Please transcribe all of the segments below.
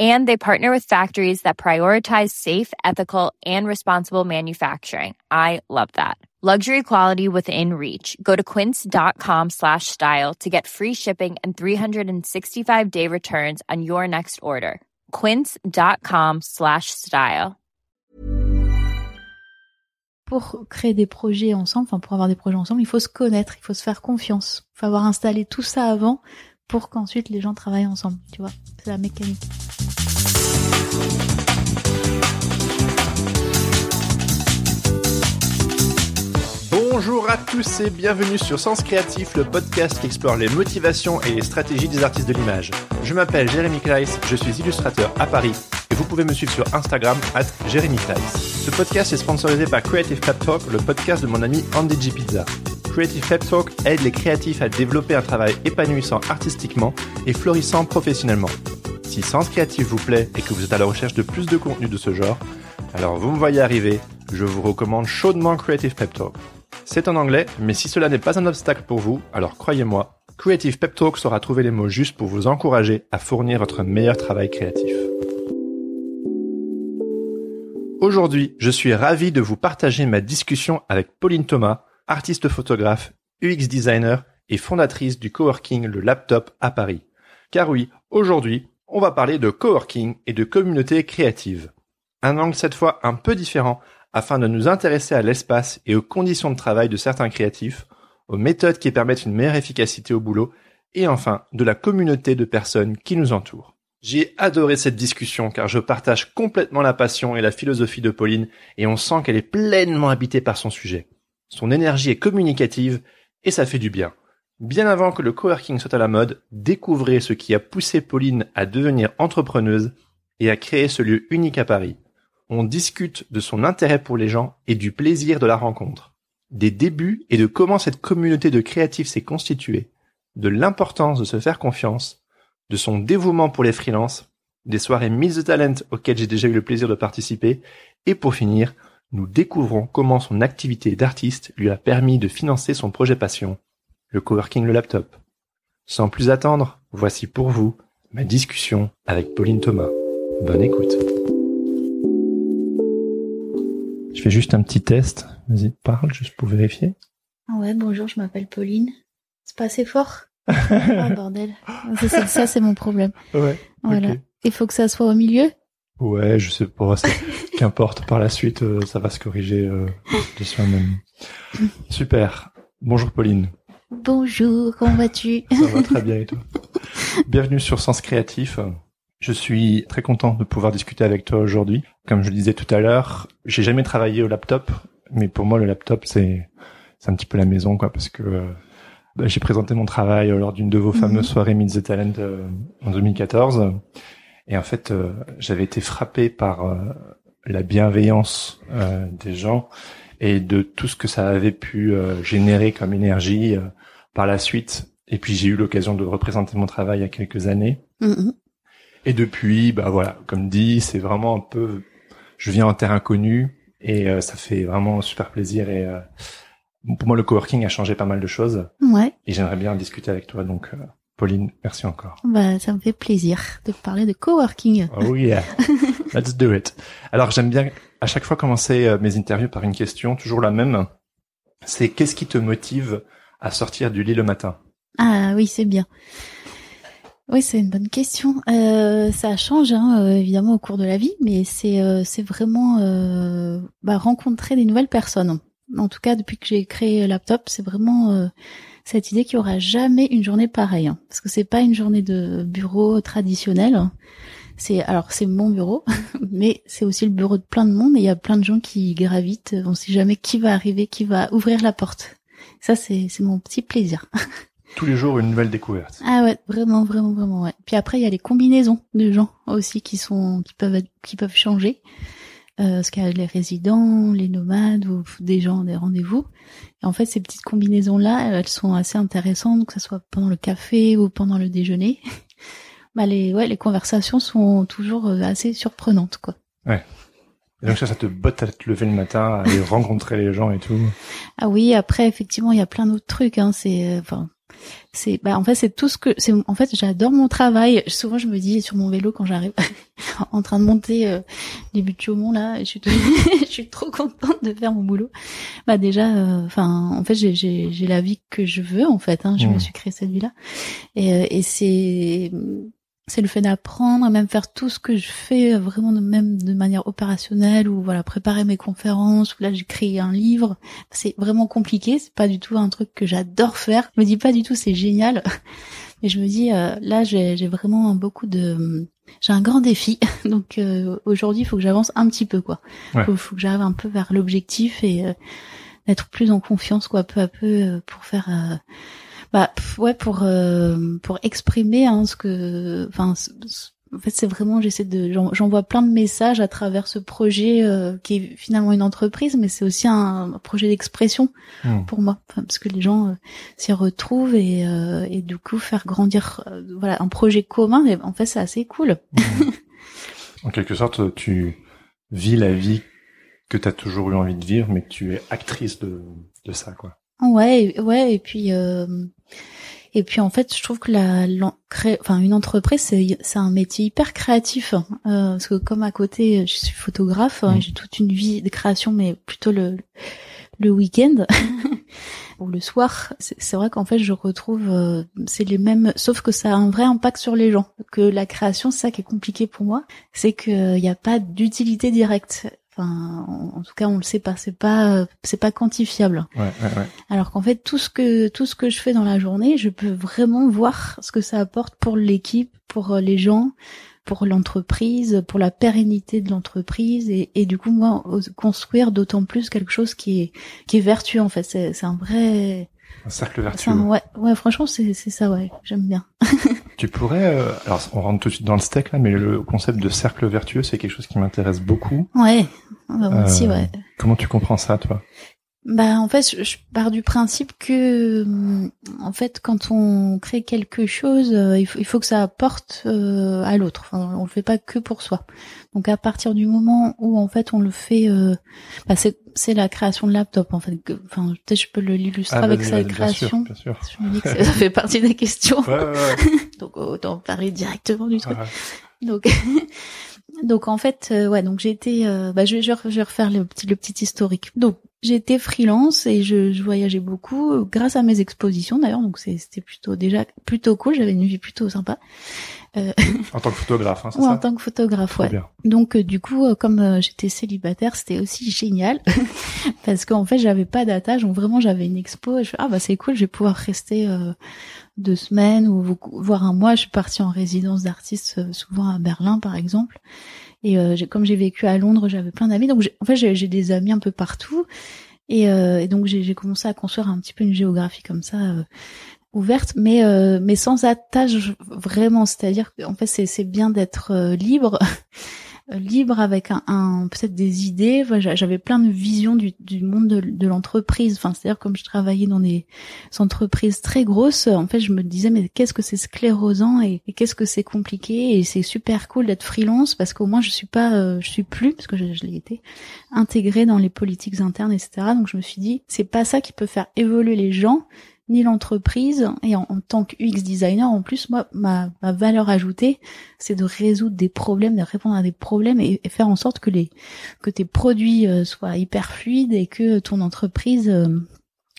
And they partner with factories that prioritize safe, ethical, and responsible manufacturing. I love that. Luxury quality within reach. Go to quince.com slash style to get free shipping and 365 day returns on your next order. Quince.com slash style. Pour créer des projets ensemble, enfin pour avoir des projets ensemble, il faut se connaître, il faut se faire confiance. Il faut avoir installé tout ça avant pour qu'ensuite les gens travaillent ensemble, tu vois. C'est la mécanique you Bonjour à tous et bienvenue sur Sens Créatif, le podcast qui explore les motivations et les stratégies des artistes de l'image. Je m'appelle Jérémy Kleiss, je suis illustrateur à Paris et vous pouvez me suivre sur Instagram at Jérémy Kleiss. Ce podcast est sponsorisé par Creative Pep Talk, le podcast de mon ami Andy G. Pizza. Creative Pep Talk aide les créatifs à développer un travail épanouissant artistiquement et florissant professionnellement. Si Sens Créatif vous plaît et que vous êtes à la recherche de plus de contenu de ce genre, alors vous me voyez arriver, je vous recommande chaudement Creative Pep Talk. C'est en anglais, mais si cela n'est pas un obstacle pour vous, alors croyez-moi, Creative Pep Talk saura trouver les mots justes pour vous encourager à fournir votre meilleur travail créatif. Aujourd'hui, je suis ravi de vous partager ma discussion avec Pauline Thomas, artiste photographe, UX designer et fondatrice du coworking Le Laptop à Paris. Car oui, aujourd'hui, on va parler de coworking et de communauté créative. Un angle cette fois un peu différent afin de nous intéresser à l'espace et aux conditions de travail de certains créatifs, aux méthodes qui permettent une meilleure efficacité au boulot, et enfin de la communauté de personnes qui nous entourent. J'ai adoré cette discussion car je partage complètement la passion et la philosophie de Pauline et on sent qu'elle est pleinement habitée par son sujet. Son énergie est communicative et ça fait du bien. Bien avant que le coworking soit à la mode, découvrez ce qui a poussé Pauline à devenir entrepreneuse et à créer ce lieu unique à Paris on discute de son intérêt pour les gens et du plaisir de la rencontre, des débuts et de comment cette communauté de créatifs s'est constituée, de l'importance de se faire confiance, de son dévouement pour les freelances, des soirées Meet the Talent auxquelles j'ai déjà eu le plaisir de participer, et pour finir, nous découvrons comment son activité d'artiste lui a permis de financer son projet passion, le coworking le laptop. Sans plus attendre, voici pour vous ma discussion avec Pauline Thomas. Bonne écoute. Je fais juste un petit test. Vas-y, parle, juste pour vérifier. Ah ouais, bonjour, je m'appelle Pauline. C'est pas assez fort? Ah bordel. Ça, c'est mon problème. Ouais. Voilà. Il faut que ça soit au milieu? Ouais, je sais pas. Qu'importe, par la suite, euh, ça va se corriger euh, de soi-même. Super. Bonjour Pauline. Bonjour, comment vas-tu? Ça va très bien et toi? Bienvenue sur Sens Créatif. Je suis très content de pouvoir discuter avec toi aujourd'hui. Comme je le disais tout à l'heure, j'ai jamais travaillé au laptop, mais pour moi le laptop c'est c'est un petit peu la maison quoi parce que euh, bah, j'ai présenté mon travail lors d'une de vos mhm. fameuses soirées Meet the Talent euh, en 2014 et en fait euh, j'avais été frappé par la bienveillance des gens et de tout ce que ça avait pu générer comme énergie par la suite. Et puis j'ai eu l'occasion de représenter mon travail il y a quelques années. Mhm. Et depuis, bah voilà, comme dit, c'est vraiment un peu, je viens en terre inconnue et euh, ça fait vraiment super plaisir et euh, pour moi le coworking a changé pas mal de choses. Ouais. Et j'aimerais bien en discuter avec toi donc. Euh, Pauline, merci encore. Bah, ça me fait plaisir de parler de coworking. Oh yeah, let's do it. Alors j'aime bien à chaque fois commencer mes interviews par une question, toujours la même. C'est qu'est-ce qui te motive à sortir du lit le matin? Ah oui, c'est bien. Oui, c'est une bonne question. Euh, ça change hein, euh, évidemment au cours de la vie, mais c'est euh, vraiment euh, bah, rencontrer des nouvelles personnes. En tout cas, depuis que j'ai créé Laptop, c'est vraiment cette idée qu'il y aura jamais une journée pareille, hein, parce que c'est pas une journée de bureau traditionnel. C'est alors c'est mon bureau, mais c'est aussi le bureau de plein de monde et il y a plein de gens qui gravitent. On sait jamais qui va arriver, qui va ouvrir la porte. Ça, c'est mon petit plaisir. tous les jours une nouvelle découverte. Ah ouais, vraiment, vraiment, vraiment, ouais. Puis après, il y a les combinaisons de gens aussi qui sont, qui peuvent, qui peuvent changer. euh, parce qu'il y a les résidents, les nomades ou des gens des rendez-vous. Et en fait, ces petites combinaisons là, elles sont assez intéressantes, que ce soit pendant le café ou pendant le déjeuner. bah les ouais, les conversations sont toujours euh, assez surprenantes quoi. Ouais. Et donc ça, ça te botte à te lever le matin, à aller rencontrer les gens et tout. Ah oui, après effectivement, il y a plein d'autres trucs. Hein. C'est, euh, enfin, c'est, bah en fait, c'est tout ce que, c'est, en fait, j'adore mon travail. Souvent, je me dis sur mon vélo quand j'arrive, en train de monter euh, les buts de Chaumont là, je suis, je suis trop contente de faire mon boulot. Bah déjà, euh, enfin, en fait, j'ai, j'ai, j'ai la vie que je veux en fait. Hein. Je me Mmh. suis créé cette vie là, et, euh, et c'est c'est le fait d'apprendre, même faire tout ce que je fais vraiment de, même de manière opérationnelle ou voilà préparer mes conférences ou là j'ai créé un livre. C'est vraiment compliqué, c'est pas du tout un truc que j'adore faire. Je me dis pas du tout c'est génial, mais je me dis euh, là j'ai vraiment beaucoup de j'ai un grand défi donc euh, aujourd'hui il faut que j'avance un petit peu quoi. Ouais. Faut, faut que j'arrive un peu vers l'objectif et euh, d'être plus en confiance quoi peu à peu euh, pour faire euh, bah pff, ouais pour euh, pour exprimer hein, ce que enfin en fait c'est vraiment j'essaie de j'en- j'envoie plein de messages à travers ce projet euh, qui est finalement une entreprise mais c'est aussi un, projet d'expression Hmm. pour moi Enfin, parce que les gens euh, s'y retrouvent et euh, et du coup faire grandir euh, voilà un projet commun et en fait c'est assez cool En quelque sorte, tu vis la vie que tu as toujours eu envie de vivre, mais que tu es actrice de, de ça, quoi. Ouais, et- ouais, et puis euh, et puis en fait, je trouve que la, enfin une entreprise, c'est c'est un métier hyper créatif, hein. Euh, parce que comme à côté, je suis photographe, hein, Mm. j'ai toute une vie de création, mais plutôt le le week-end ou le soir. C'est c'est vrai qu'en fait, je retrouve, euh, c'est les mêmes, sauf que ça a un vrai impact sur les gens. Que la création, c'est ça qui est compliqué pour moi, c'est qu'il n'y a pas d'utilité directe. Enfin, en, en tout cas, on le sait pas, c'est pas, euh, c'est pas quantifiable. Ouais, ouais, ouais. Alors qu'en fait, tout ce que tout ce que je fais dans la journée, je peux vraiment voir ce que ça apporte pour l'équipe, pour euh, les gens, pour l'entreprise, pour la pérennité de l'entreprise et, et du coup moi construire d'autant plus quelque chose qui est qui est vertueux en fait. C'est un vrai. Un cercle vertueux. un- ouais ouais franchement c'est c'est ça ouais j'aime bien. Tu pourrais, euh, alors on rentre tout de suite dans le steak là, mais le concept de cercle vertueux, c'est quelque chose qui m'intéresse beaucoup. Ouais. Ouais, moi aussi Euh, ouais. Comment tu comprends ça, toi? Bah en fait, je, pars du principe que hum, en fait quand on crée quelque chose, euh, il, faut, il faut que ça apporte euh, à l'autre. Enfin, on le fait pas que pour soi. Donc à partir du moment où en fait on le fait, euh, bah, c'est c'est la création de laptop en fait. que- Enfin peut-être je peux l'illustrer avec vas-y, sa vas-y, bien sûr, création. bien sûr. Je me dis que ça, ça fait partie des questions. Ouais, ouais, ouais. Donc autant parler directement du truc. Ouais. Donc, donc en fait, euh, ouais, donc j'ai été, euh, bah, je, je, vais- je vais refaire le petit, le petit historique. Donc été freelance et je, je voyageais beaucoup euh, grâce à mes expositions d'ailleurs. Donc c'était plutôt déjà plutôt cool. J'avais une vie plutôt sympa. Euh, En tant que photographe, hein, c'est ouais, en ça tant que photographe, ouais. bien. Donc euh, du coup, euh, comme euh, j'étais célibataire, c'était aussi génial parce qu'en fait, j'avais pas d'attache. Donc vraiment, j'avais une expo. Et je ah bah c'est cool, je vais pouvoir rester euh, deux semaines ou vo- voire un mois. Je suis partie en résidence d'artiste, euh, souvent à Berlin par exemple. Et euh, comme j'ai vécu à Londres, j'avais plein d'amis. Donc en fait, j'ai des amis un peu partout. Et, euh, et donc j'ai commencé à construire un petit peu une géographie comme ça. euh, ouverte mais euh, mais sans attache vraiment c'est-à-dire qu'en fait c'est bien d'être euh, libre libre avec un, peut-être des idées. J'avais plein de visions du, monde de, l'entreprise. Enfin c'est-à-dire comme je travaillais dans des entreprises très grosses en fait je me disais mais qu'est-ce que c'est sclérosant et, et qu'est-ce que c'est compliqué? Et c'est super cool d'être freelance parce qu'au moins je suis pas euh, je suis plus parce que je, je l'ai été intégrée dans les politiques internes etc donc je me suis dit c'est pas ça qui peut faire évoluer les gens ni l'entreprise. Et en, tant que UX designer en plus moi ma, valeur ajoutée c'est de résoudre des problèmes de répondre à des problèmes et, et faire en sorte que les que tes produits euh, soient hyper fluides et que ton entreprise euh,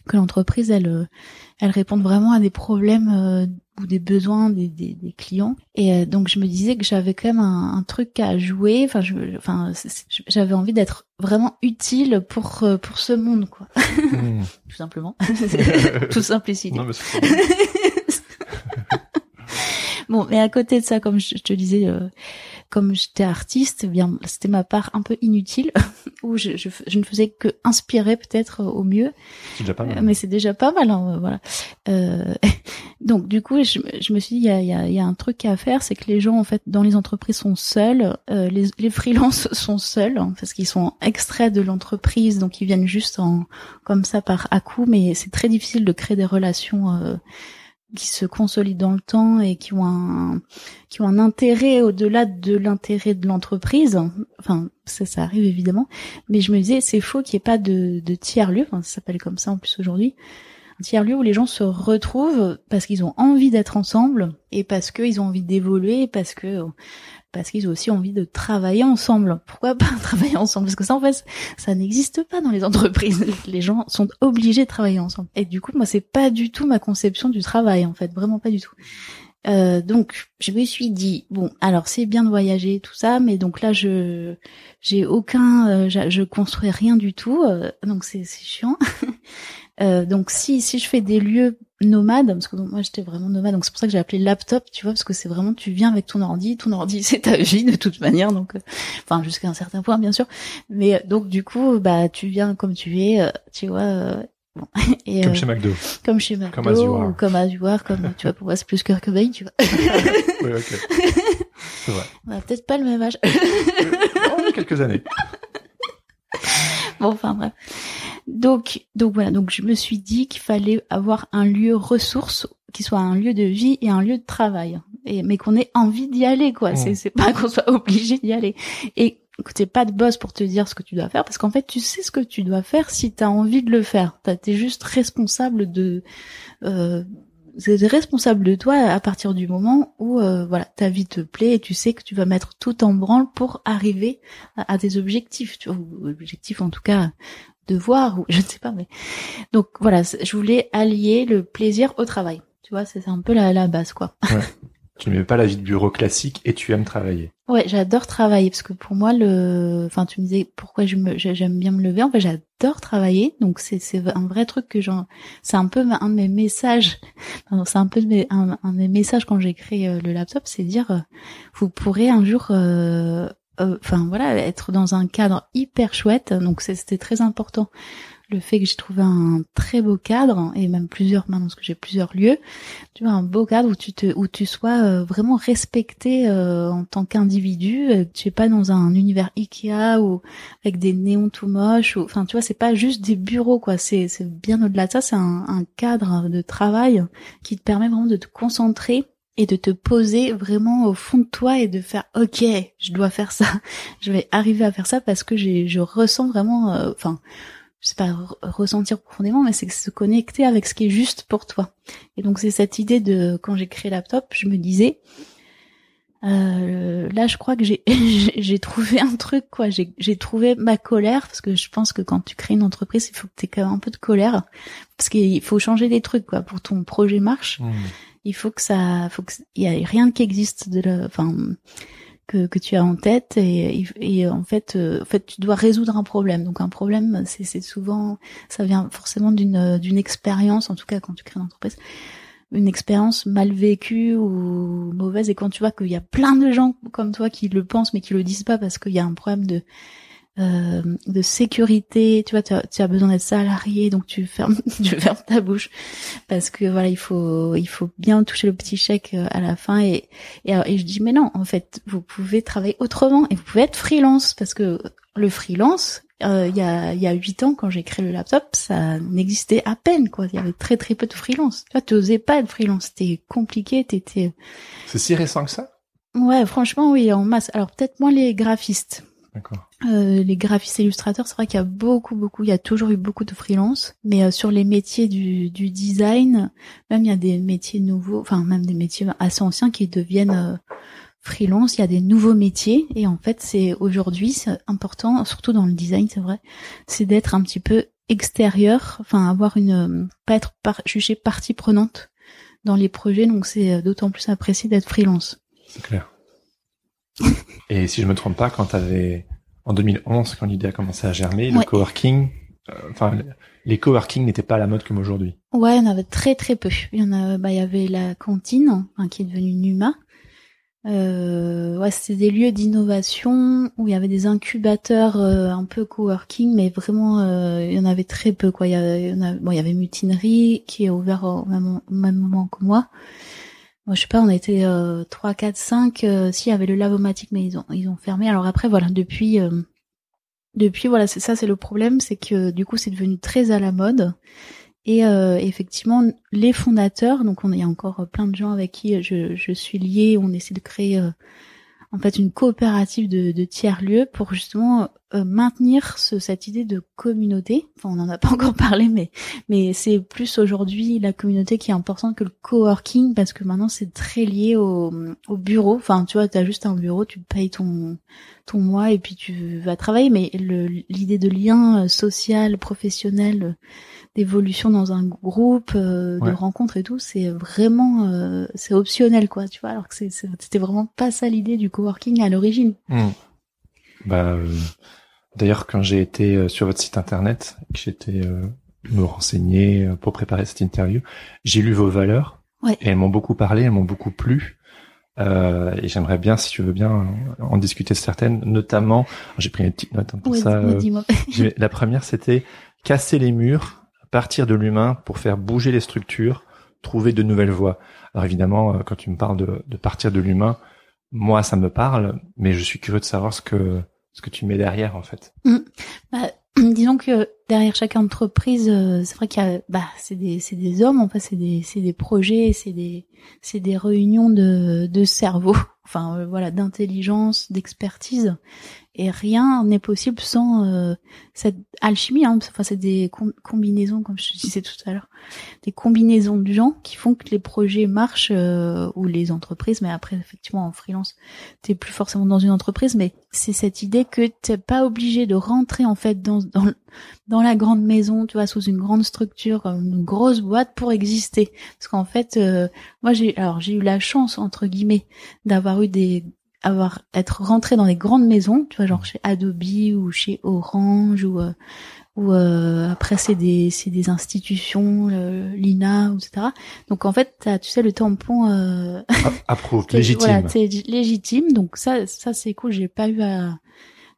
que l'entreprise elle euh, elle réponde vraiment à des problèmes ou des besoins des, des, des clients. Et euh, donc je me disais que j'avais quand même un, un truc à jouer. Enfin je enfin j'avais envie d'être vraiment utile pour euh, pour ce monde quoi. Hmm. tout simplement. Tout simplicité Non, mais. Bon, mais à côté de ça, comme je te disais, euh, comme j'étais artiste, eh bien c'était ma part un peu inutile où je, je, je, ne faisais que inspirer peut-être au mieux. C'est déjà pas mal. Mais c'est déjà pas mal, hein, voilà. Euh, donc du coup, je, je, me suis dit, il y a, y, a, y a, un truc à faire, c'est que les gens en fait dans les entreprises sont seuls, euh, les, les freelances sont seuls hein, parce qu'ils sont extraits de l'entreprise, donc ils viennent juste en comme ça par à coup, mais c'est très difficile de créer des relations. Qui se consolident dans le temps et qui ont un qui ont un intérêt au-delà de l'intérêt de l'entreprise. Enfin, ça, ça arrive évidemment, mais je me disais c'est faux qu'il n'y ait pas de, de tiers lieu. Enfin, ça s'appelle comme ça en plus aujourd'hui. Un tiers lieu où les gens se retrouvent parce qu'ils ont envie d'être ensemble et parce qu'ils ont envie d'évoluer, parce que parce qu'ils ont aussi envie de travailler ensemble. Pourquoi pas travailler ensemble? Parce que ça, en fait, ça n'existe pas dans les entreprises. Les gens sont obligés de travailler ensemble. Et du coup, moi, c'est pas du tout ma conception du travail, en fait, vraiment pas du tout. Euh, donc, je me suis dit bon, alors c'est bien de voyager tout ça, mais donc là, je j'ai aucun, euh, je, construis rien du tout, euh, donc c'est chiant. Euh, donc si si je fais des lieux nomades, parce que moi j'étais vraiment nomade, donc c'est pour ça que j'ai appelé laptop, tu vois, parce que c'est vraiment tu viens avec ton ordi, ton ordi c'est ta vie de toute manière, donc euh, enfin jusqu'à un certain point bien sûr, mais euh, donc du coup bah tu viens comme tu es, tu vois. Bon. Et, comme chez McDo. Comme chez McDo, comme ou comme Azuar, comme tu vois, pour moi c'est plus que Cobain, tu vois. oui, ok. C'est vrai. On a peut-être pas le même âge. oh, quelques années. bon, enfin bref. Donc, donc voilà, donc je me suis dit qu'il fallait avoir un lieu ressource qui soit un lieu de vie et un lieu de travail, et mais qu'on ait envie d'y aller, quoi. Mmh. C'est c'est pas qu'on soit obligé d'y aller. Et t'es pas de boss pour te dire ce que tu dois faire, parce qu'en fait, tu sais ce que tu dois faire si t'as envie de le faire. T'es juste responsable de euh, c'est responsable de toi à partir du moment où euh, voilà ta vie te plaît et tu sais que tu vas mettre tout en branle pour arriver à, à tes objectifs tu vois, objectifs en tout cas devoir ou je ne sais pas mais donc voilà je voulais allier le plaisir au travail. Tu vois c'est un peu la, la base quoi. Ouais. tu n'aimes pas la vie de bureau classique et tu aimes travailler. Ouais j'adore travailler parce que pour moi le enfin tu me disais pourquoi je me j'aime bien me lever. En fait j'adore travailler. Donc c'est c'est un vrai truc que j'en c'est un peu un de mes messages. C'est un peu un, un, de mes messages quand j'ai créé euh, le laptop. C'est dire euh, vous pourrez un jour euh, euh, enfin voilà, être dans un cadre hyper chouette. Donc c'était très important le fait que j'ai trouvé un très beau cadre et même plusieurs maintenant parce que j'ai plusieurs lieux tu vois un beau cadre où tu te où tu sois euh, vraiment respecté euh, en tant qu'individu. Tu es pas dans un univers Ikea ou avec des néons tout moches enfin tu vois c'est pas juste des bureaux quoi. C'est c'est bien au-delà de ça. C'est un, un cadre de travail qui te permet vraiment de te concentrer et de te poser vraiment au fond de toi et de faire ok je dois faire ça je vais arriver à faire ça parce que je ressens vraiment euh, enfin je sais pas ressentir profondément mais c'est se connecter avec ce qui est juste pour toi. Et donc c'est cette idée de quand j'ai créé laptop je me disais euh, là je crois que j'ai trouvé un truc quoi. J'ai j'ai trouvé ma colère parce que je pense que quand tu crées une entreprise il faut que tu aies quand même un peu de colère parce qu'il faut changer des trucs quoi pour ton projet marche. Mmh il faut que ça, faut que il y a rien qui existe de la, enfin que, que tu as en tête et, en fait, euh, en fait, tu dois résoudre un problème. Donc un problème, c'est, c'est souvent, ça vient forcément d'une d'une expérience, en tout cas quand tu crées une entreprise, une expérience mal vécue ou mauvaise. Et quand tu vois qu'il y a plein de gens comme toi qui le pensent mais qui le disent pas parce qu'il y a un problème de euh, de sécurité. Tu vois, tu as, besoin d'être salarié, donc tu fermes, tu fermes ta bouche parce que voilà, il faut, il faut bien toucher le petit chèque euh, à la fin. Et, et, je dis mais non, en fait, vous pouvez travailler autrement et vous pouvez être freelance parce que le freelance, euh, il y a il y a huit ans quand j'ai créé le laptop, ça n'existait à peine quoi. Il y avait très très peu de freelance. Tu vois, tu osais pas être freelance, c'était compliqué, t'étais. C'est si récent que ça? Ouais, franchement oui, en masse. Alors peut-être moins les graphistes euh, les graphistes illustrateurs, c'est vrai qu'il y a beaucoup, beaucoup, il y a toujours eu beaucoup de freelance, mais euh, sur les métiers du, du, design, même il y a des métiers nouveaux, enfin même des métiers assez anciens qui deviennent euh, freelance. Il y a des nouveaux métiers et en fait, c'est aujourd'hui, c'est important, surtout dans le design, c'est vrai, c'est d'être un petit peu extérieur, enfin avoir une, pas être par, jugé partie prenante dans les projets. Donc c'est d'autant plus apprécié d'être freelance. C'est clair. Et si je me trompe pas, quand tu avais en 2011, quand l'idée a commencé à germer, le coworking, euh, enfin les coworking n'étaient pas à la mode comme aujourd'hui. Ouais, il y en avait très très peu. Il y en a, bah il y avait la cantine, qui est devenue Numa. Euh, ouais, c'était des lieux d'innovation où il y avait des incubateurs euh, un peu coworking, mais vraiment euh, il y en avait très peu quoi. Il y, avait, il y, bon, il y avait Mutinerie qui est ouvert au même, au même moment que moi. Je sais pas, on était euh, 3, 4, 5. Euh, si, y avait le lavomatique, mais ils ont ils ont fermé. Alors après, voilà, depuis euh, depuis voilà, c'est ça, c'est le problème, c'est que du coup, c'est devenu très à la mode. Et euh, effectivement, les fondateurs, donc on, il y a encore plein de gens avec qui je, je suis liée, on essaie de créer euh, en fait une coopérative de, de tiers lieux pour justement euh, maintenir ce, cette idée de communauté. Enfin, on n'en a pas encore parlé, mais mais c'est plus aujourd'hui la communauté qui est importante que le coworking parce que maintenant c'est très lié au, au bureau. Enfin, tu vois, tu as juste un bureau, tu payes ton ton mois et puis tu vas travailler. Mais l'idée de lien social, professionnel d'évolution dans un groupe, euh, de rencontres et tout, c'est vraiment euh, c'est optionnel quoi, tu vois. Alors que c'était vraiment pas ça l'idée du coworking à l'origine. Mmh. Bah euh, d'ailleurs quand j'ai été sur votre site internet, que j'étais me renseigner pour préparer cette interview, j'ai lu vos valeurs ouais. et elles m'ont beaucoup parlé, elles m'ont beaucoup plu. Euh, et j'aimerais bien, si tu veux bien, en discuter certaines, notamment. J'ai pris une petite note hein, pour ça. Euh, la première, c'était casser les murs partir de l'humain pour faire bouger les structures, trouver de nouvelles voies. Alors évidemment, euh, quand tu me parles de, de partir de l'humain, moi ça me parle, mais je suis curieux de savoir ce que ce que tu mets derrière en fait. Mmh. Bah, disons que derrière chaque entreprise, euh, c'est vrai qu'il y a, bah, c'est des, c'est des hommes, en fait, c'est des, c'est des projets, c'est des, c'est des réunions de, de cerveau, enfin euh, voilà, d'intelligence, d'expertise et rien n'est possible sans euh, cette alchimie. Hein. Enfin, c'est des combinaisons, comme je disais tout à l'heure, des combinaisons de gens qui font que les projets marchent euh, ou les entreprises. Mais après, effectivement, en freelance, t'es plus forcément dans une entreprise, mais c'est cette idée que t'es pas obligé de rentrer en fait dans dans dans la grande maison, tu vois, sous une grande structure, une grosse boîte pour exister. Parce qu'en fait, euh, moi j'ai alors j'ai eu la chance entre guillemets d'avoir eu des avoir être rentré dans des grandes maisons, tu vois, genre chez Adobe ou chez Orange ou euh, ou euh, après c'est des c'est des institutions, l'INA, etc. Donc en fait, as, tu sais le tampon euh, approuve légitime. Voilà, légitime. Donc ça ça c'est cool. J'ai pas eu à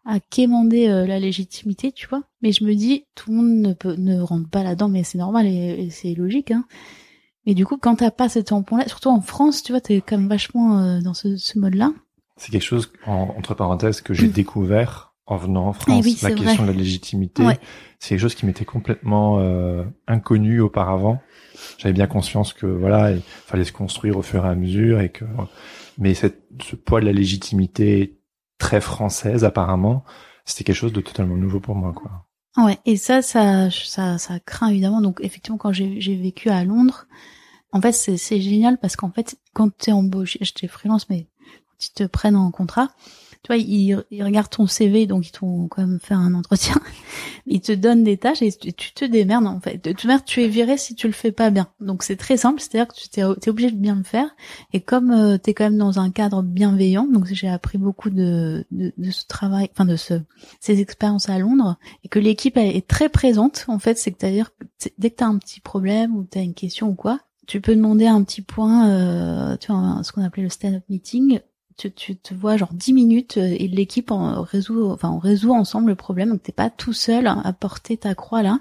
à quémander euh, la légitimité, tu vois. Mais je me dis, tout le monde ne peut ne rentre pas là-dedans, mais c'est normal et, c'est logique. Hein. Mais du coup, quand t'as pas ce tampon-là, surtout en France, tu vois, t'es quand même vachement dans ce, ce mode-là. C'est quelque chose, entre parenthèses, que j'ai mm. découvert en venant en eh France. la question de la légitimité, c'est quelque chose qui m'était complètement euh, inconnu auparavant. J'avais bien conscience que voilà, il fallait se construire au fur et à mesure et que, mais cette, ce poids de la légitimité très française apparemment, c'était quelque chose de totalement nouveau pour moi, quoi. Ouais, et ça, ça, ça, ça craint évidemment. Donc effectivement, quand j'ai vécu à Londres, en fait, c'est génial parce qu'en fait, quand t'es embauché, j'étais freelance, mais ils te prennent en contrat, tu vois, ils, ils regardent ton CV, donc ils t'ont quand même fait un entretien. Ils te donnent des tâches et tu te démerdes en fait. De toute manière, tu es viré si tu le fais pas bien. Donc c'est très simple, c'est-à-dire que tu es, obligé de bien le faire. Et comme euh, tu es quand même dans un cadre bienveillant, donc j'ai appris beaucoup de, de, de, ce travail, enfin de ce, ces expériences à Londres, et que l'équipe est très présente. En fait, c'est que c'est-à-dire dès que tu as un petit problème ou tu as une question ou quoi, tu peux demander un petit point, euh, tu vois, ce qu'on appelait le stand-up meeting, tu, tu te vois genre 10 minutes euh, et l'équipe en résout, enfin on résout ensemble le problème. Donc t'es pas tout seul à porter ta croix là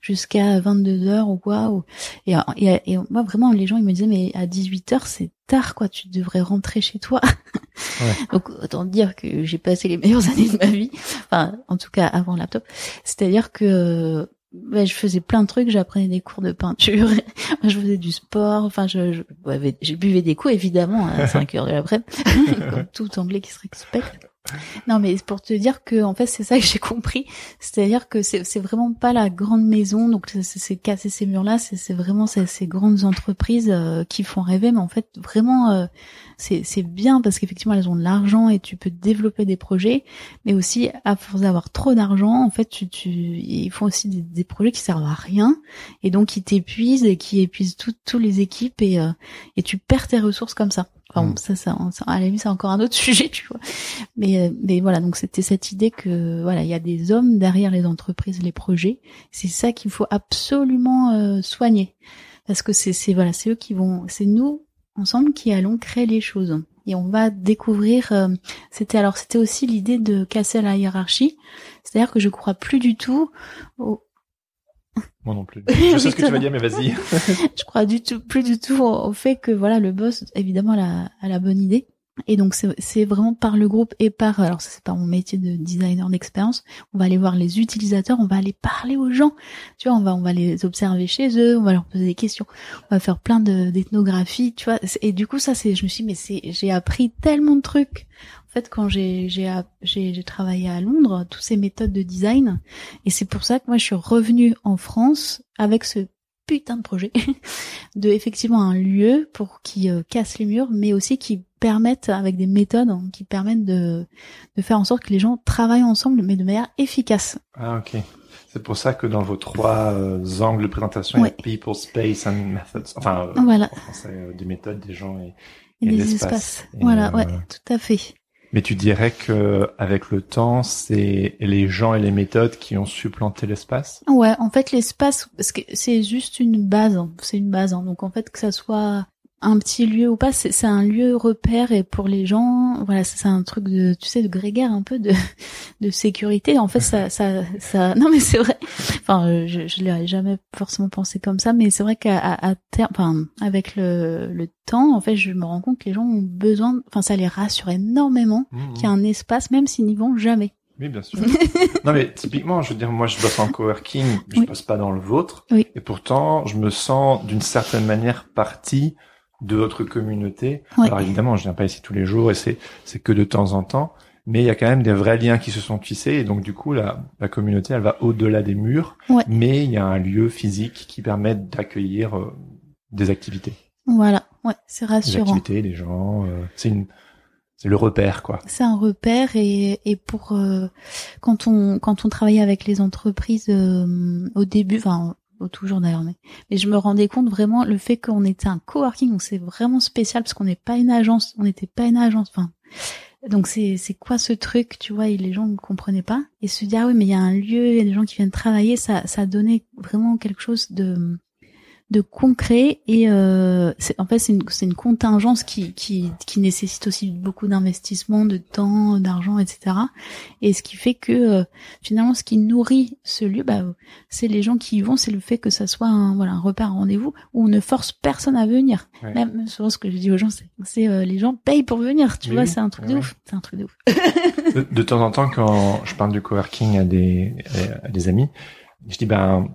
jusqu'à 22 heures ou quoi. Ou... Et, et, et, moi vraiment les gens ils me disaient mais à 18 heures c'est tard quoi, tu devrais rentrer chez toi. Ouais. Donc autant dire que j'ai passé les meilleures années de ma vie, enfin en tout cas avant le laptop. C'est-à-dire que je faisais plein de trucs, j'apprenais des cours de peinture, je faisais du sport, enfin je, je j'ai buvais des coups évidemment à 5 heures de l'après, comme tout anglais qui se respecte. Non, mais pour te dire que en fait c'est ça que j'ai compris, c'est-à-dire que c'est c'est vraiment pas la grande maison, donc c'est casser ces murs-là, c'est vraiment ces, ces, grandes entreprises euh, qui font rêver, mais en fait vraiment euh, c'est c'est bien parce qu'effectivement elles ont de l'argent et tu peux développer des projets, mais aussi à force d'avoir trop d'argent, en fait tu tu ils font aussi des, des, projets qui servent à rien et donc qui t'épuisent et qui épuisent toutes les équipes et euh, et tu perds tes ressources comme ça. Enfin, mm. ça, ça, à la limite, c'est encore un autre sujet, tu vois. Mais, euh, mais voilà, donc c'était cette idée que voilà, il y a des hommes derrière les entreprises, les projets. C'est ça qu'il faut absolument euh, soigner, parce que c'est, c'est voilà, c'est eux qui vont, c'est nous ensemble qui allons créer les choses. et on va découvrir. euh, c'était alors c'était aussi l'idée de casser la hiérarchie, c'est-à-dire que je crois plus du tout au, Moi non plus. Je sais ce que tu vas dire, mais vas-y. je crois du tout plus du tout au, au fait que voilà le boss évidemment a la, a la bonne idée et donc c'est vraiment par le groupe et par alors c'est par mon métier de designer d'expérience. On va aller voir les utilisateurs on va aller parler aux gens. Tu vois on va on va les observer chez eux on va leur poser des questions. On va faire plein de d'ethnographie tu vois. Et du coup ça c'est je me suis dit, mais c'est j'ai appris tellement de trucs. En fait quand j'ai j'ai j'ai travaillé à Londres toutes ces méthodes de design. Et c'est pour ça que moi je suis revenue en France avec ce putain de projet de effectivement un lieu pour qui euh, casse les murs, mais aussi qui permettent avec des méthodes hein, qui permettent de de faire en sorte que les gens travaillent ensemble, mais de manière efficace. Ah, ok. C'est pour ça que dans vos trois euh, angles de présentation, Ouais. il y a people, space and methods. Enfin, euh, Voilà. en français, euh, des méthodes, des gens et, Et, Et des espaces. Et, voilà, euh, ouais, tout à fait. Mais tu dirais que avec le temps, c'est les gens et les méthodes qui ont supplanté l'espace? Ouais, en fait l'espace, c'est juste une base, hein, c'est une base. hein. donc en fait que ça soit un petit lieu ou pas, c'est un lieu repère et pour les gens, voilà, c'est un truc de, tu sais, de grégaire un peu de de sécurité. En fait, ça, ça, ça, non mais c'est vrai. Enfin, euh, je, je l'ai jamais forcément pensé comme ça, mais c'est vrai qu'à à, à terme, enfin, avec le le temps, en fait, je me rends compte que les gens ont besoin, enfin, ça les rassure énormément qu'il y a un espace, même s'ils n'y vont jamais. Oui, bien sûr. non, mais typiquement, je veux dire, moi, je bosse en coworking, je Oui. bosse pas dans le vôtre. Oui. Et pourtant, je me sens d'une certaine manière partie de votre communauté. Ouais. Alors évidemment, je viens pas ici tous les jours et c'est, c'est que de temps en temps. Mais il y a quand même des vrais liens qui se sont tissés et donc du coup la, la communauté elle va au-delà des murs, Ouais. mais il y a un lieu physique qui permet d'accueillir euh, des activités, Voilà, ouais, c'est des rassurant. activités, des gens. euh, c'est une, c'est le repère quoi. C'est un repère et, et pour euh, quand on quand on travaillait avec les entreprises euh, au début, enfin toujours d'ailleurs, mais, mais je me rendais compte vraiment le fait qu'on était un coworking, donc c'est vraiment spécial parce qu'on n'est pas une agence, on n'était pas une agence, enfin donc c'est c'est quoi ce truc, tu vois, et les gens ne comprenaient pas. Et se dire ah oui mais il y a un lieu, il y a des gens qui viennent travailler, ça ça donnait vraiment quelque chose de de concret et euh, c'est- en fait c'est une c'est une contingence qui qui qui nécessite aussi beaucoup d'investissement, de temps, d'argent, etc. Et ce qui fait que euh, finalement ce qui nourrit ce lieu, bah c'est les gens qui y vont, c'est le fait que ça soit un voilà un repère, un rendez-vous où on ne force personne à venir. Ouais. Même souvent ce que je dis aux gens, c'est euh, les gens payent pour venir, tu Mais vois, oui, c'est un truc ouais, de ouf, c'est un truc de ouf. de, de temps en temps, quand je parle du coworking à des, à des amis, je dis ben,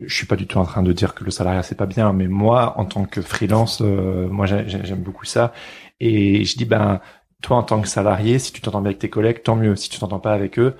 je suis pas du tout en train de dire que le salariat c'est pas bien, mais moi, en tant que freelance, euh, moi j'ai- j'ai- j'aime beaucoup ça, et je dis ben, toi en tant que salarié, si tu t'entends bien avec tes collègues, tant mieux. Si tu t'entends pas avec eux,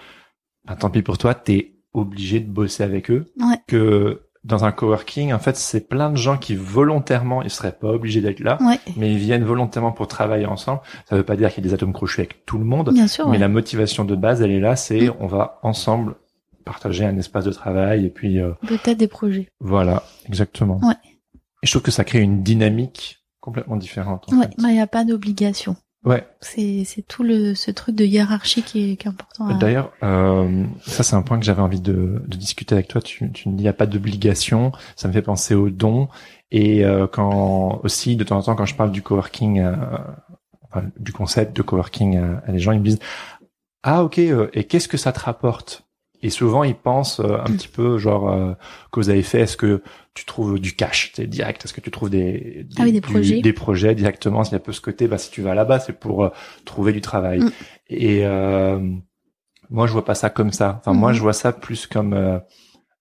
ben, tant pis pour toi, t'es obligé de bosser avec eux. Ouais. Que dans un coworking, en fait, c'est plein de gens qui volontairement, ils seraient pas obligés d'être là, Ouais, mais ils viennent volontairement pour travailler ensemble. Ça veut pas dire qu'il y a des atomes crochus avec tout le monde, bien sûr. mais ouais. la motivation de base, elle est là, c'est Mm. on va ensemble partager un espace de travail et puis euh, Peut-être des projets. voilà, exactement. Ouais. Et je trouve que ça crée une dynamique complètement différente. En Ouais, bah il y a pas d'obligation. Ouais. C'est c'est tout le ce truc de hiérarchie qui est, qui est important. À... D'ailleurs, euh, ça c'est un point que j'avais envie de, de discuter avec toi. Tu, tu me dis il n'y a pas d'obligation. Ça me fait penser aux dons. Et euh, quand aussi de temps en temps quand je parle du coworking, euh, enfin, du concept de coworking à, à des gens, ils me disent ah ok euh, et qu'est-ce que ça te rapporte? Et souvent ils pensent euh, un petit peu genre euh, cause à effet. Est-ce que tu trouves du cash, c'est direct? Est-ce que tu trouves des Ah oui, des du- projets. des projets directement? S'il y a peu ce côté, bah si tu vas là-bas, c'est pour euh, trouver du travail. Mm. Et euh, moi, je vois pas ça comme ça. Enfin, moi, Mhm. je vois ça plus comme euh,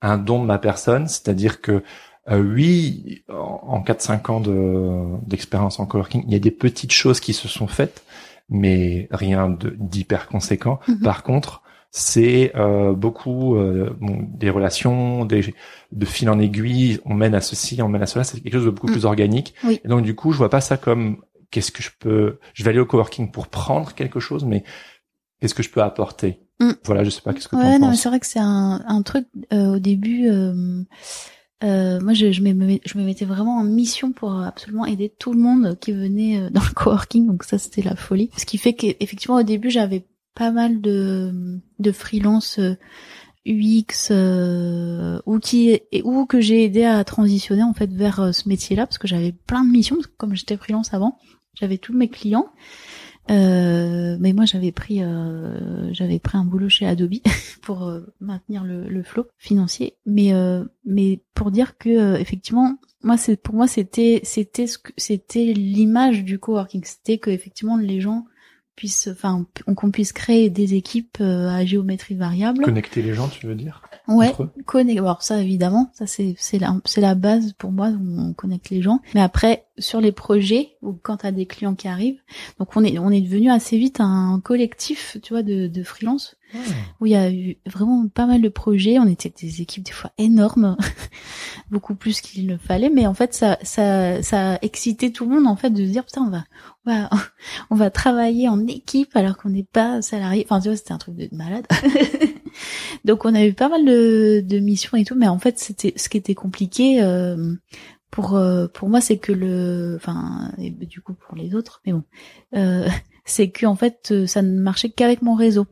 un don de ma personne, c'est-à-dire que euh, oui, en, en 4-5 ans de- d'expérience en coworking, il y a des petites choses qui se sont faites, mais rien de- d'hyper conséquent. Mhm. Par contre, c'est euh, beaucoup euh, bon, des relations, des, de fil en aiguille, on mène à ceci, on mène à cela, c'est quelque chose de beaucoup Mm. plus organique. Oui. Et donc du coup, je vois pas ça comme qu'est-ce que je peux, je vais aller au coworking pour prendre quelque chose, mais qu'est-ce que je peux apporter Mm. Voilà, je sais pas, qu'est-ce que tu Ouais, en non, mais penses c'est vrai que c'est un, un truc euh, au début. Euh, euh, moi, je, je, me, je me mettais vraiment en mission pour absolument aider tout le monde qui venait euh, dans le coworking. Donc ça, c'était la folie. Ce qui fait qu'effectivement, au début, j'avais pas mal de, de freelance euh, UX euh, ou qui ou que j'ai aidé à transitionner en fait vers euh, ce métier-là parce que j'avais plein de missions comme j'étais freelance avant. j'avais tous mes clients. Euh, mais moi j'avais pris euh, j'avais pris un boulot chez Adobe pour euh, maintenir le, le flot financier mais euh, mais pour dire que effectivement moi c'est pour moi c'était c'était que c'était l'image du coworking c'était que effectivement les gens puissent enfin qu'on puisse créer des équipes à géométrie variable connecter les gens tu veux dire? Ouais, connecter. Alors ça évidemment, ça c'est c'est la c'est la base pour moi. On connecte les gens. Mais après sur les projets ou quand t'as des clients qui arrivent, donc on est on est devenu assez vite un collectif, tu vois, de de freelance ah. où il y a eu vraiment pas mal de projets. On était des équipes des fois énormes, beaucoup plus qu'il ne fallait. Mais en fait ça ça ça a excité tout le monde en fait de se dire putain on va on va on va travailler en équipe alors qu'on n'est pas salarié. Enfin tu vois c'était un truc de malade. Donc on a eu pas mal de, de, missions et tout, mais en fait c'était ce qui était compliqué euh, pour euh, pour moi, c'est que le, enfin et du coup pour les autres, mais bon, euh, c'est que en fait ça ne marchait qu'avec mon réseau.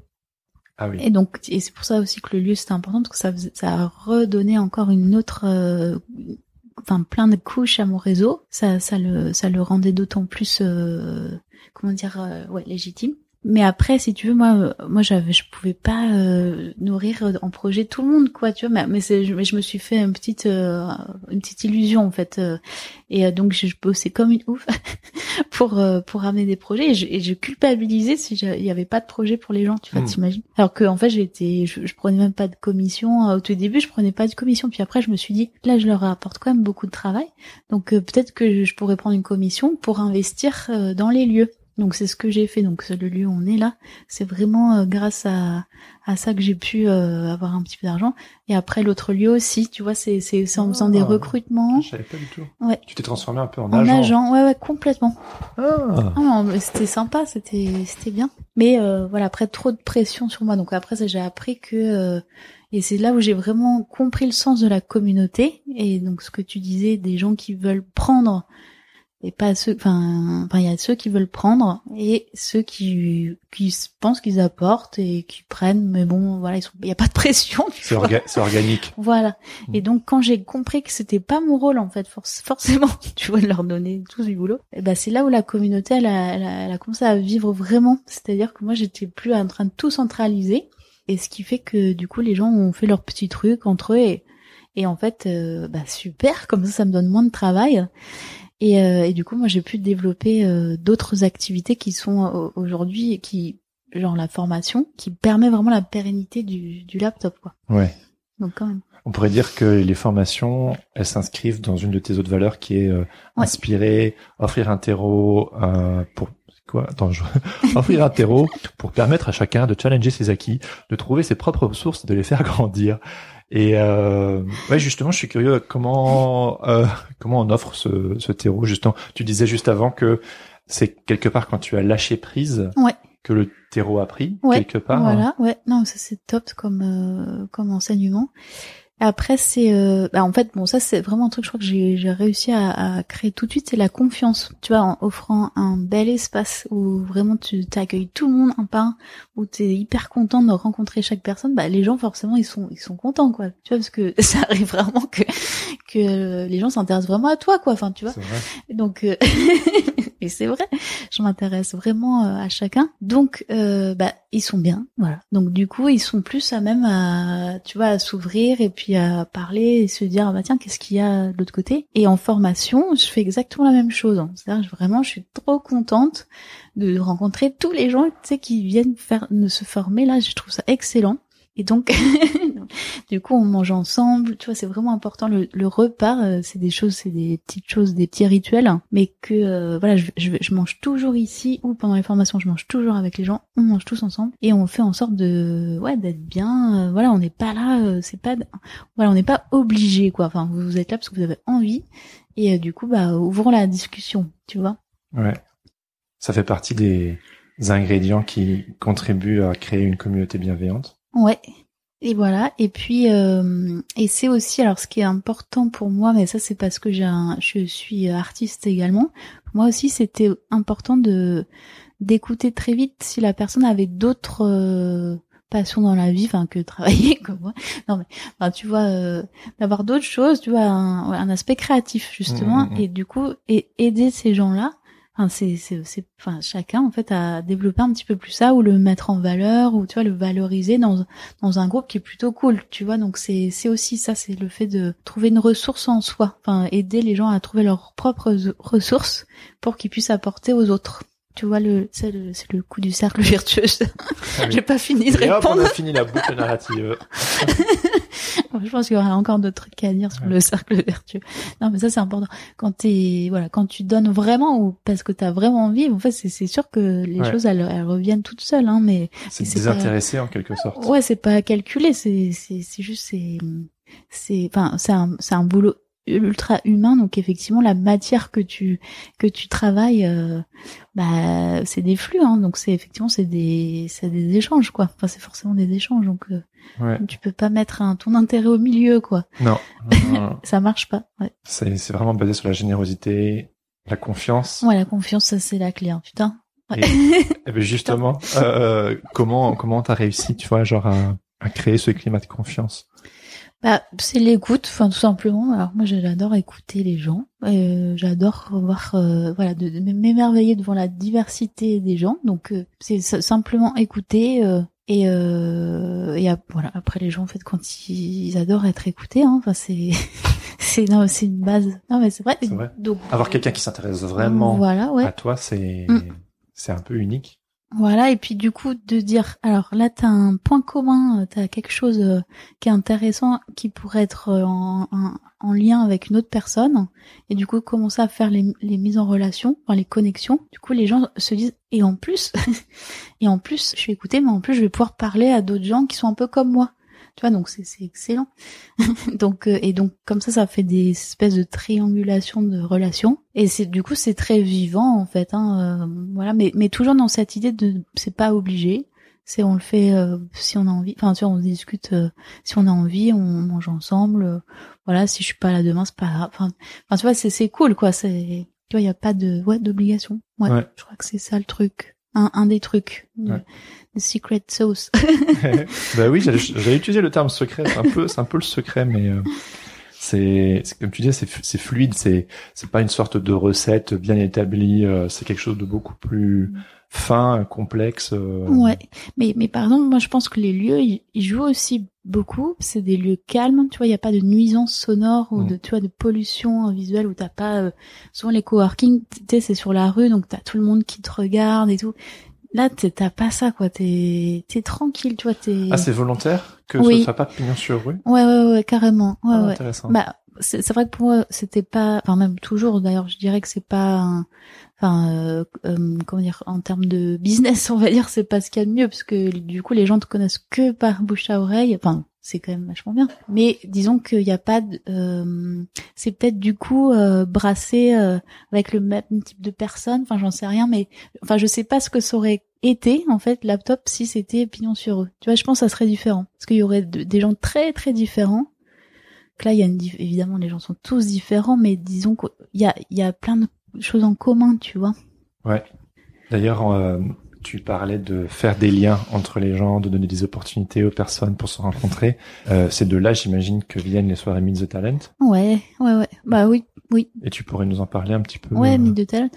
Ah oui. Et donc et c'est pour ça aussi que le lieu c'était important parce que ça ça a redonné encore une autre euh, enfin plein de couches à mon réseau ça ça le ça le rendait d'autant plus euh, comment dire ouais légitime mais après, si tu veux, moi, euh, moi, j'avais, je pouvais pas euh, nourrir euh, en projet tout le monde, quoi, tu vois. Mais, mais, c'est, je, me suis fait une petite, une petite illusion en fait, et donc je, bossais comme une ouf pour pour ramener des projets. Et je, et je culpabilisais si il y avait pas de projet pour les gens, tu vois, hmm. t'imagines. Alors que en fait, j'étais, je, je prenais même pas de commission au tout début, je prenais pas de commission. Puis après, je me suis dit, là, je leur apporte quand même beaucoup de travail, donc peut-être que je pourrais prendre une commission pour investir dans les lieux. Donc c'est ce que j'ai fait. Donc le lieu où on est là, c'est vraiment euh, grâce à, à ça que j'ai pu euh, avoir un petit peu d'argent. Et après l'autre lieu aussi, tu vois, c'est c'est en faisant des ah. recrutements. Je savais pas du tout. Ouais. Tu t'es transformé un peu en, en agent. Ouais ouais complètement. Ah c'était sympa, c'était c'était bien. Mais euh, voilà après trop de pression sur moi. Donc après j'ai appris que et c'est là où j'ai vraiment compris le sens de la communauté et donc ce que tu disais des gens qui veulent prendre et pas ceux enfin enfin il y a ceux qui veulent prendre et ceux qui qui pensent qu'ils apportent et qui prennent mais bon voilà ils sont il y a pas de pression c'est organique voilà mm. et donc quand j'ai compris que c'était pas mon rôle en fait forcément tu vois de leur donner tout du boulot et ben c'est là où la communauté elle a, elle a, commencé à vivre vraiment c'est-à-dire que moi j'étais plus en train de tout centraliser et ce qui fait que du coup les gens ont fait leurs petits trucs entre eux et et en fait, euh, bah super, comme ça, ça me donne moins de travail. Et, euh, et du coup, moi, j'ai pu développer euh, d'autres activités qui sont euh, aujourd'hui, qui genre la formation, qui permet vraiment la pérennité du, du laptop, quoi. Ouais. Donc quand même. On pourrait dire que les formations, elles s'inscrivent dans une de tes autres valeurs qui est inspirer, offrir un terreau pour quoi? Attends, je... offrir un terreau pour permettre à chacun de challenger ses acquis, de trouver ses propres ressources, de les faire grandir. Et euh, ouais, justement, je suis curieux comment euh, comment on offre ce, ce terreau. Justement, tu disais juste avant que c'est quelque part quand tu as lâché prise ouais. que le terreau a pris quelque part. Voilà, ouais. Non, ça c'est top comme euh, comme enseignement. Après, c'est, euh, bah, en fait, bon, ça c'est vraiment un truc, je crois que j'ai, réussi à, à, créer tout de suite, c'est la confiance. Tu vois, en offrant un bel espace où vraiment tu t'accueilles tout le monde un par un, où tu es hyper content de rencontrer chaque personne, bah les gens forcément ils sont ils sont contents quoi. Tu vois, parce que ça arrive vraiment que que les gens s'intéressent vraiment à toi quoi. Enfin, tu vois. Donc, euh, et c'est vrai, je m'intéresse vraiment euh, à chacun. Donc, euh, bah ils sont bien, voilà. Donc du coup, ils sont plus à même à, tu vois, à s'ouvrir et puis à parler et se dire ah bah tiens qu'est-ce qu'il y a de l'autre côté? Et en formation je fais exactement la même chose hein. c'est-à-dire vraiment je suis trop contente de rencontrer tous les gens tu sais qui viennent faire ne se former là je trouve ça excellent et donc, du coup, on mange ensemble. Tu vois, c'est vraiment important. Le, le repas, euh, c'est des choses, c'est des petites choses, des petits rituels, mais que euh, voilà, je, je, je, mange toujours ici ou pendant les formations, je mange toujours avec les gens. On mange tous ensemble et on fait en sorte de, ouais, d'être bien. Euh, voilà, on n'est pas là, c'est pas, voilà, on n'est pas obligé quoi. Enfin, vous êtes là parce que vous avez envie et du coup, bah, ouvrons la discussion, tu vois. Ouais, ça fait partie des ingrédients qui contribuent à créer une communauté bienveillante. Ouais. Et voilà. Et puis euh, et c'est aussi alors ce qui est important pour moi, mais ça c'est parce que j'ai un, je suis artiste également. moi aussi c'était important de d'écouter très vite si la personne avait d'autres euh, passions dans la vie, enfin que travailler comme moi. Non mais enfin, tu vois euh, d'avoir d'autres choses, tu vois un, un aspect créatif justement, mmh, mmh, mmh. et du coup et aider ces gens-là Enfin, c'est, c'est, enfin, chacun en fait a développé un petit peu plus ça ou le mettre en valeur ou tu vois le valoriser dans dans un groupe qui est plutôt cool, tu vois. Donc c'est c'est aussi ça, c'est le fait de trouver une ressource en soi, enfin aider les gens à trouver leurs propres ressources pour qu'ils puissent apporter aux autres. Tu vois, le, c'est le, c'est le coup du cercle vertueux. Ah J'ai pas fini de Et hop, répondre. on a fini la boucle narrative. Je pense qu'il y aurait encore d'autres trucs à dire sur le cercle vertueux. Non, mais ça c'est important. Quand t'es, voilà, quand tu donnes vraiment ou parce que t'as vraiment envie, en fait, c'est, c'est sûr que les Ouais. choses elles, elles reviennent toutes seules, hein. Mais C'est pas- désintéressé en quelque sorte. ouais, c'est pas calculé. C'est, c'est, c'est juste, c'est, c'est, enfin, c'est un, c'est un boulot ultra humain. Donc effectivement, la matière que tu que tu travailles, euh, bah, c'est des flux. Hein. Donc c'est effectivement c'est des, c'est des échanges quoi. Enfin, c'est forcément des échanges. Donc euh, Ouais. tu peux pas mettre un, ton intérêt au milieu quoi. Non. Ça marche pas. Ouais. c'est c'est vraiment basé sur la générosité, la confiance. Ouais, la confiance, ça c'est la clé, hein, putain. Ouais. Et ben justement, euh, comment comment t'as réussi, tu vois, genre à, à créer ce climat de confiance? Bah, c'est l'écoute, enfin tout simplement. Alors moi, j'adore écouter les gens. Euh, j'adore voir, euh, voilà, de, de m'émerveiller devant la diversité des gens. Donc euh, c'est simplement écouter. euh, et euh, et voilà. Après les gens, en fait, quand ils, ils adorent être écoutés, hein, enfin c'est c'est non, c'est une base. Non mais c'est vrai. Vrai. Donc Avoir quelqu'un qui s'intéresse vraiment Voilà, ouais. à toi, c'est Mm. c'est un peu unique. Voilà, et puis du coup de dire, alors là t'as un point commun, euh, t'as quelque chose euh, qui est intéressant, qui pourrait être euh, en, en, en lien avec une autre personne, et du coup commencer à faire les, les mises en relation, enfin les connexions. Du coup les gens se disent, et en plus, et en plus je suis écoutée, mais en plus je vais pouvoir parler à d'autres gens qui sont un peu comme moi. Tu vois, donc c'est excellent. donc euh, et donc comme ça, ça fait des espèces de triangulation de relations. Et c'est du coup c'est très vivant en fait. Hein, euh, voilà, mais mais toujours dans cette idée de c'est pas obligé. C'est on le fait euh, si on a envie. Enfin, tu vois, on discute euh, si on a envie, on mange ensemble. euh, voilà, si je suis pas là demain, c'est pas grave. Enfin, enfin tu vois, c'est c'est cool quoi. C'est tu vois, il y a pas de ouais d'obligation. Ouais, Ouais. je crois que c'est ça le truc. Un, un des trucs. de- Ouais. The secret sauce. bah oui, j'allais utiliser le terme secret. C'est un peu, c'est un peu le secret, mais euh, c'est, c'est comme tu dis, c'est, fluide. C'est, c'est pas une sorte de recette bien établie. euh, c'est quelque chose de beaucoup plus fin, complexe. euh, Ouais, mais mais par exemple, moi je pense que les lieux ils, ils jouent aussi beaucoup. C'est des lieux calmes, tu vois, il y a pas de nuisance sonore ou Mm. de tu vois de pollution euh, visuelle où t'as pas euh, souvent les coworking, tu sais, c'est sur la rue donc t'as tout le monde qui te regarde et tout. Là, t'as pas ça quoi. T'es t'es tranquille, tu vois. T'es Ah, c'est volontaire que Oui. ce soit pas pignon sur rue? ouais ouais ouais carrément. Ouais Ah, ouais. Intéressant. Bah, c'est vrai que pour moi, c'était pas, enfin même toujours d'ailleurs, je dirais que c'est pas, enfin euh, euh, comment dire, en termes de business, on va dire, c'est pas ce qu'il y a de mieux parce que du coup les gens te connaissent que par bouche à oreille. Enfin, c'est quand même vachement bien. Mais disons qu'il n'y a pas, de, euh, c'est peut-être du coup euh, brassé euh, avec le même type de personne. Enfin, j'en sais rien, mais enfin, je sais pas ce que ça aurait été en fait laptop si c'était pignon sur eux. Tu vois, je pense que ça serait différent parce qu'il y aurait de- des gens très très différents donc là, il y a une évidemment les gens sont tous différents, mais disons qu'il y a il y a plein de choses en commun, tu vois. Ouais. D'ailleurs, euh, tu parlais de faire des liens entre les gens, de donner des opportunités aux personnes pour se rencontrer. Euh, c'est de là, j'imagine, que viennent les soirées Meet the Talent. Ouais, ouais, ouais. Bah oui, oui. Et tu pourrais nous en parler un petit peu. Ouais, euh, the Talent.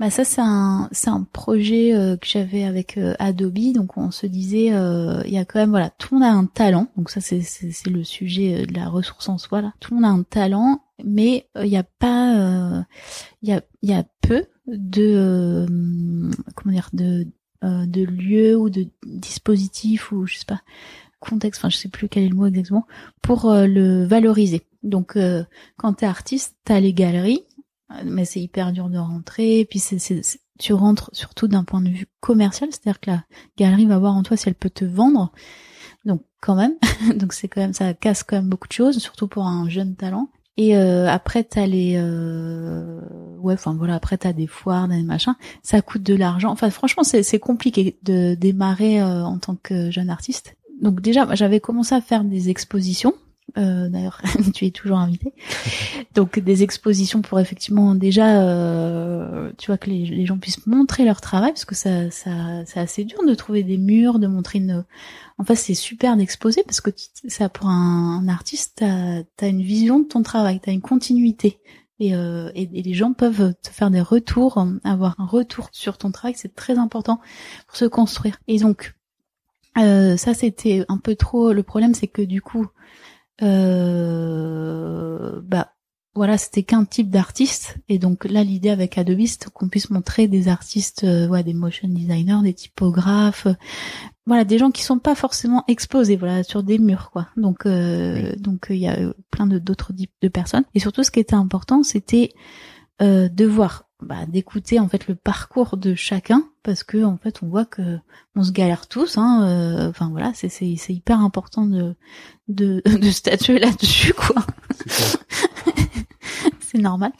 Bah ça c'est un c'est un projet euh, que j'avais avec euh, Adobe. Donc on se disait euh, il y a quand même voilà tout le monde a un talent. Donc ça c'est c'est le sujet euh, de la ressource en soi là. Tout le monde a un talent, mais euh, il y a pas euh, il y a il y a peu de euh, comment dire de de lieux ou de dispositifs ou je sais pas contexte. Enfin je sais plus quel est le mot exactement pour le valoriser. Donc euh, quand t'es artiste, t'as les galeries mais c'est hyper dur de rentrer. Puis c'est, c'est, c'est- tu rentres surtout d'un point de vue commercial, c'est-à-dire que la galerie va voir en toi si elle peut te vendre. Donc quand même, donc c'est quand même ça casse quand même beaucoup de choses, surtout pour un jeune talent. Et euh, après t'as les euh, ouais enfin voilà après t'as des foires des machins ça coûte de l'argent enfin franchement c'est c'est compliqué de démarrer euh, en tant que jeune artiste donc déjà j'avais commencé à faire des expositions euh, d'ailleurs tu es toujours invité donc des expositions pour effectivement déjà euh, tu vois que les, gens puissent montrer leur travail parce que ça ça c'est assez dur de trouver des murs de montrer une en fait c'est super d'exposer parce que ça pour un, un artiste t'as as une vision de ton travail t'as une continuité Et, euh, et, et, les gens peuvent te faire des retours, avoir un retour sur ton travail, c'est très important pour se construire. Et donc, euh, ça c'était un peu trop. Le problème, c'est que du coup, euh, bah voilà, c'était qu'un type d'artiste. Et donc là, l'idée avec Adobe, c'est qu'on puisse montrer des artistes, euh, ouais, des motion designers, des typographes, euh, voilà, des gens qui sont pas forcément exposés, voilà, sur des murs, quoi. Donc, euh, donc il y a plein de d'autres types de personnes. Et surtout, ce qui était important, c'était de voir, bah, d'écouter en fait le parcours de chacun, parce que en fait, on voit que on se galère tous. Hein, enfin voilà, c'est c'est c'est hyper important de de, de statuer là-dessus, quoi c'est normal.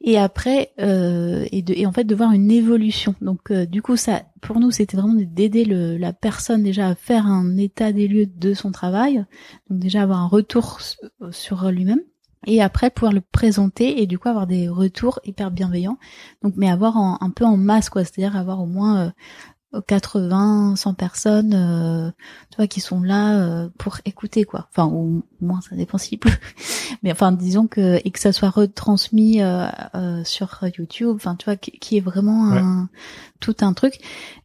Et après, euh, et, de, et en fait de voir une évolution. Donc euh, du coup, ça, pour nous, c'était vraiment d'aider la personne déjà à faire un état des lieux de son travail, donc déjà avoir un retour sur lui-même. Et après pouvoir le présenter et du coup avoir des retours hyper bienveillants. Donc mais avoir un peu en masse quoi, c'est-à-dire avoir au moins euh, 80, 100 personnes, euh, tu vois, qui sont là euh, pour écouter quoi. Enfin, au moins ça dépend si plus. Mais enfin, disons que et que ça soit retransmis euh, euh sur YouTube. Enfin, tu vois, qui, qui est vraiment un, tout un truc.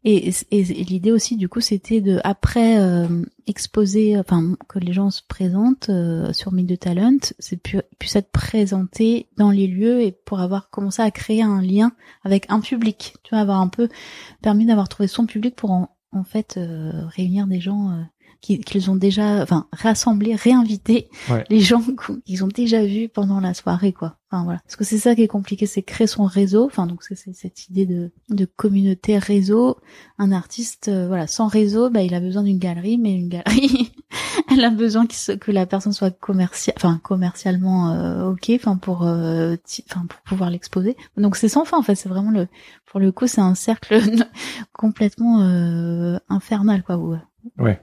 Et, et, l'idée aussi, du coup, c'était de après euh, exposer, enfin que les gens se présentent euh, sur Meet de Talent, c'est pu, puisse être présenté dans les lieux et pour avoir commencé à créer un lien avec un public. Tu vois, avoir un peu permis d'avoir trouvé son public pour en, en fait euh, réunir des gens qu'ils ont déjà, enfin, rassemblé, réinvité les gens qu'ils ont déjà vus pendant la soirée, quoi. Enfin voilà, parce que c'est ça qui est compliqué, c'est créer son réseau. Enfin donc c'est cette idée de, de communauté réseau. Un artiste, euh, voilà, sans réseau, bah il a besoin d'une galerie, mais une galerie, elle a besoin que, que la personne soit commercial, enfin commercialement euh, ok, enfin pour, euh, enfin pour pouvoir l'exposer. Donc c'est sans fin en fait, c'est vraiment le, pour le coup c'est un cercle complètement infernal quoi. Ouais.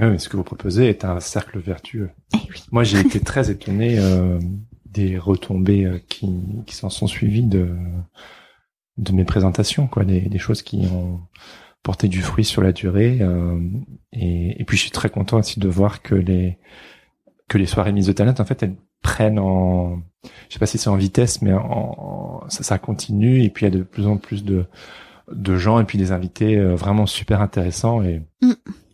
Oui, ce que vous proposez est un cercle vertueux. Eh Moi, j'ai été très étonné euh, des retombées euh, qui, qui s'en sont suivies de de mes présentations, quoi, des, des choses qui ont porté du fruit sur la durée. Euh, et, et, puis, je suis très content aussi de voir que les que les soirées mises de talent, en fait, elles prennent en, je sais pas si c'est en vitesse, mais en, ça, ça continue. Et puis, il y a de plus en plus de de gens et puis des invités euh, vraiment super intéressants et mm.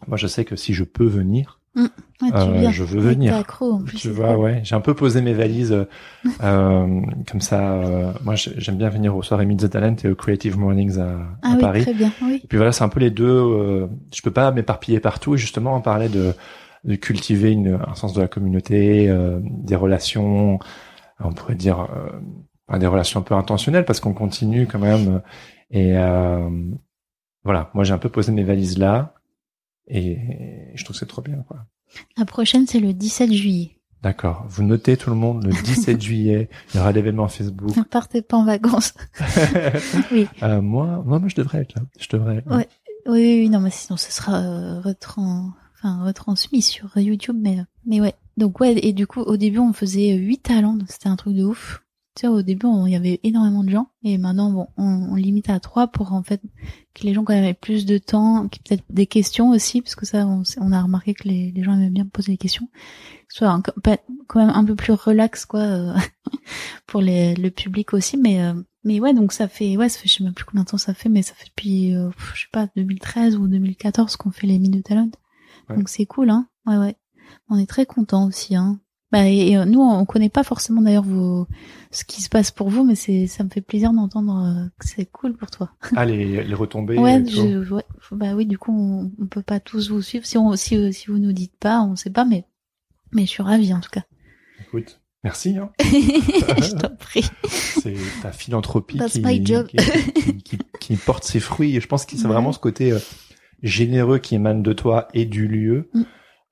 Moi, je sais que si je peux venir, mmh. euh, je veux venir. Accro, en plus, tu vois, ouais. J'ai un peu posé mes valises euh, comme ça. Euh, moi, j'aime bien venir aux soirées Meet the Talent et aux Creative Mornings à, ah, oui, Paris. Très bien, oui. Et puis voilà, c'est un peu les deux. Euh, je peux pas m'éparpiller partout. Et justement, on parlait de, de cultiver une, un sens de la communauté, euh, des relations. On pourrait dire des relations un peu intentionnelles parce qu'on continue quand même. Et voilà, moi j'ai un peu posé mes valises là. Et je trouve que c'est trop bien, quoi. La prochaine, c'est le 17 juillet. D'accord. Vous notez tout le monde, le 17 juillet, il y aura l'événement Facebook. Ne partez pas en vacances. oui. Euh, moi, moi, moi, je devrais être là. Je devrais être là. Ouais. Oui, oui, non, mais sinon, ce sera euh, enfin, retransmis sur YouTube, mais, mais ouais. Donc, ouais, et du coup, au début, on faisait huit talents, c'était un truc de ouf. Tu sais, au début, il y avait énormément de gens, et maintenant, bon, on, on limite à trois pour, en fait, que les gens quand même aient plus de temps, qu'il peut-être des questions aussi, parce que ça, on, a remarqué que les, les, gens aimaient bien poser des questions, soit quand même un peu plus relax, quoi, euh, pour les, le public aussi, mais euh, mais ouais, donc ça fait, ouais, ça fait, je sais même plus combien de temps ça fait, mais ça fait depuis, euh, je sais pas, 2013 ou 2014 qu'on fait les de Talent. Donc c'est cool, hein. Ouais, ouais. On est très content aussi, hein. Bah, et, nous, on connaît pas forcément d'ailleurs vos ce qui se passe pour vous, mais c'est ça me fait plaisir d'entendre euh, que c'est cool pour toi. Ah les, les retombées. ouais, je, ouais, bah oui, du coup, on, on, peut pas tous vous suivre si on si si vous nous dites pas, on sait pas, mais mais je suis ravie en tout cas. Écoute, merci. Hein. je t'en prie. C'est ta philanthropie qui, qui, qui, qui, porte ses fruits. Et je pense que c'est vraiment ce côté euh, généreux qui émane de toi et du lieu. Mm.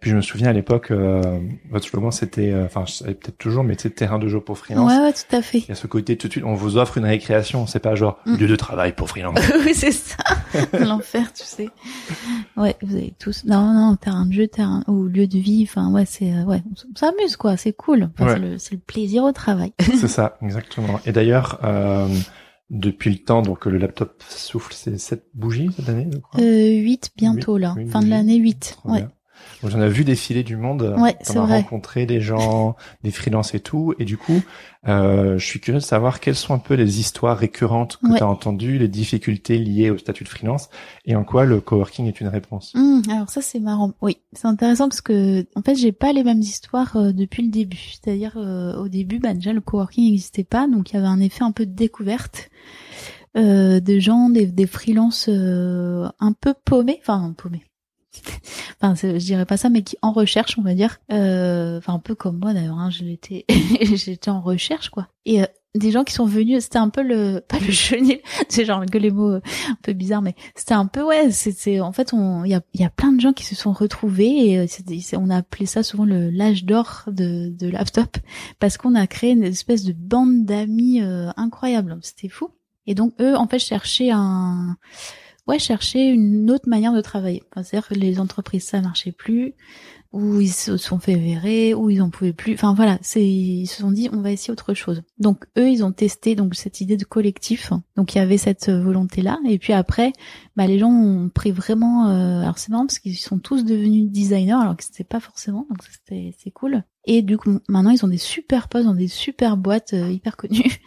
Puis je me souviens à l'époque, euh, votre slogan c'était, euh, enfin, euh, peut-être toujours, mais c'était terrain de jeu pour freelance. Ouais, ouais, tout à fait. Il y a ce côté tout de suite, on vous offre une récréation, c'est pas genre mm. lieu de travail pour freelance. oui, c'est ça, l'enfer, tu sais. Ouais, vous avez tous. Non, non, terrain de jeu, terrain ou lieu de vie. Enfin, ouais, c'est, euh, ouais, on s'amuse quoi, c'est cool. Enfin, c'est le, plaisir au travail. c'est ça, exactement. Et d'ailleurs. Euh, depuis le temps, donc le laptop souffle, c'est 7 bougies cette année, je crois? Euh, 8 bientôt là, fin de l'année 8. ouais. J'en ai vu défiler du monde. Ouais, c'est vrai. rencontré des gens, des freelances et tout. Et du coup, euh, je suis curieux de savoir quelles sont un peu les histoires récurrentes que tu as entendues, les difficultés liées au statut de freelance et en quoi le coworking est une réponse. Mmh, alors ça, c'est marrant. Oui, c'est intéressant parce que en fait, j'ai pas les mêmes histoires euh, depuis le début. C'est-à-dire, euh, au début, bah, déjà, le coworking n'existait pas. Donc, il y avait un effet un peu de découverte. Euh, de gens, des, des freelances euh, un peu paumés, enfin paumés, enfin je dirais pas ça mais qui en recherche on va dire. Euh, enfin un peu comme moi d'ailleurs hein, je l'étais j'étais en recherche quoi. Et euh, des gens qui sont venus c'était un peu le pas le chenil c'est genre que les mots euh, un peu bizarres mais c'était un peu ouais c'est en fait on il y a il y a plein de gens qui se sont retrouvés et c'est on a appelé ça souvent le l'âge d'or de de laptop parce qu'on a créé une espèce de bande d'amis incroyable. C'était fou. Et donc eux en fait cherchaient un ouais, chercher une autre manière de travailler. C'est-à-dire que les entreprises, ça marchait plus, ou ils se sont fait verrer, ou ils en pouvaient plus. Enfin voilà, c'est ils se sont dit on va essayer autre chose. Donc eux, ils ont testé donc cette idée de collectif. Donc il y avait cette volonté là. Et puis après, bah les gens ont pris vraiment. Euh... Alors c'est marrant parce qu'ils sont tous devenus designers alors que c'était pas forcément. Donc c'était c'est cool. Et du coup maintenant ils ont des super postes dans des super boîtes euh, hyper connues.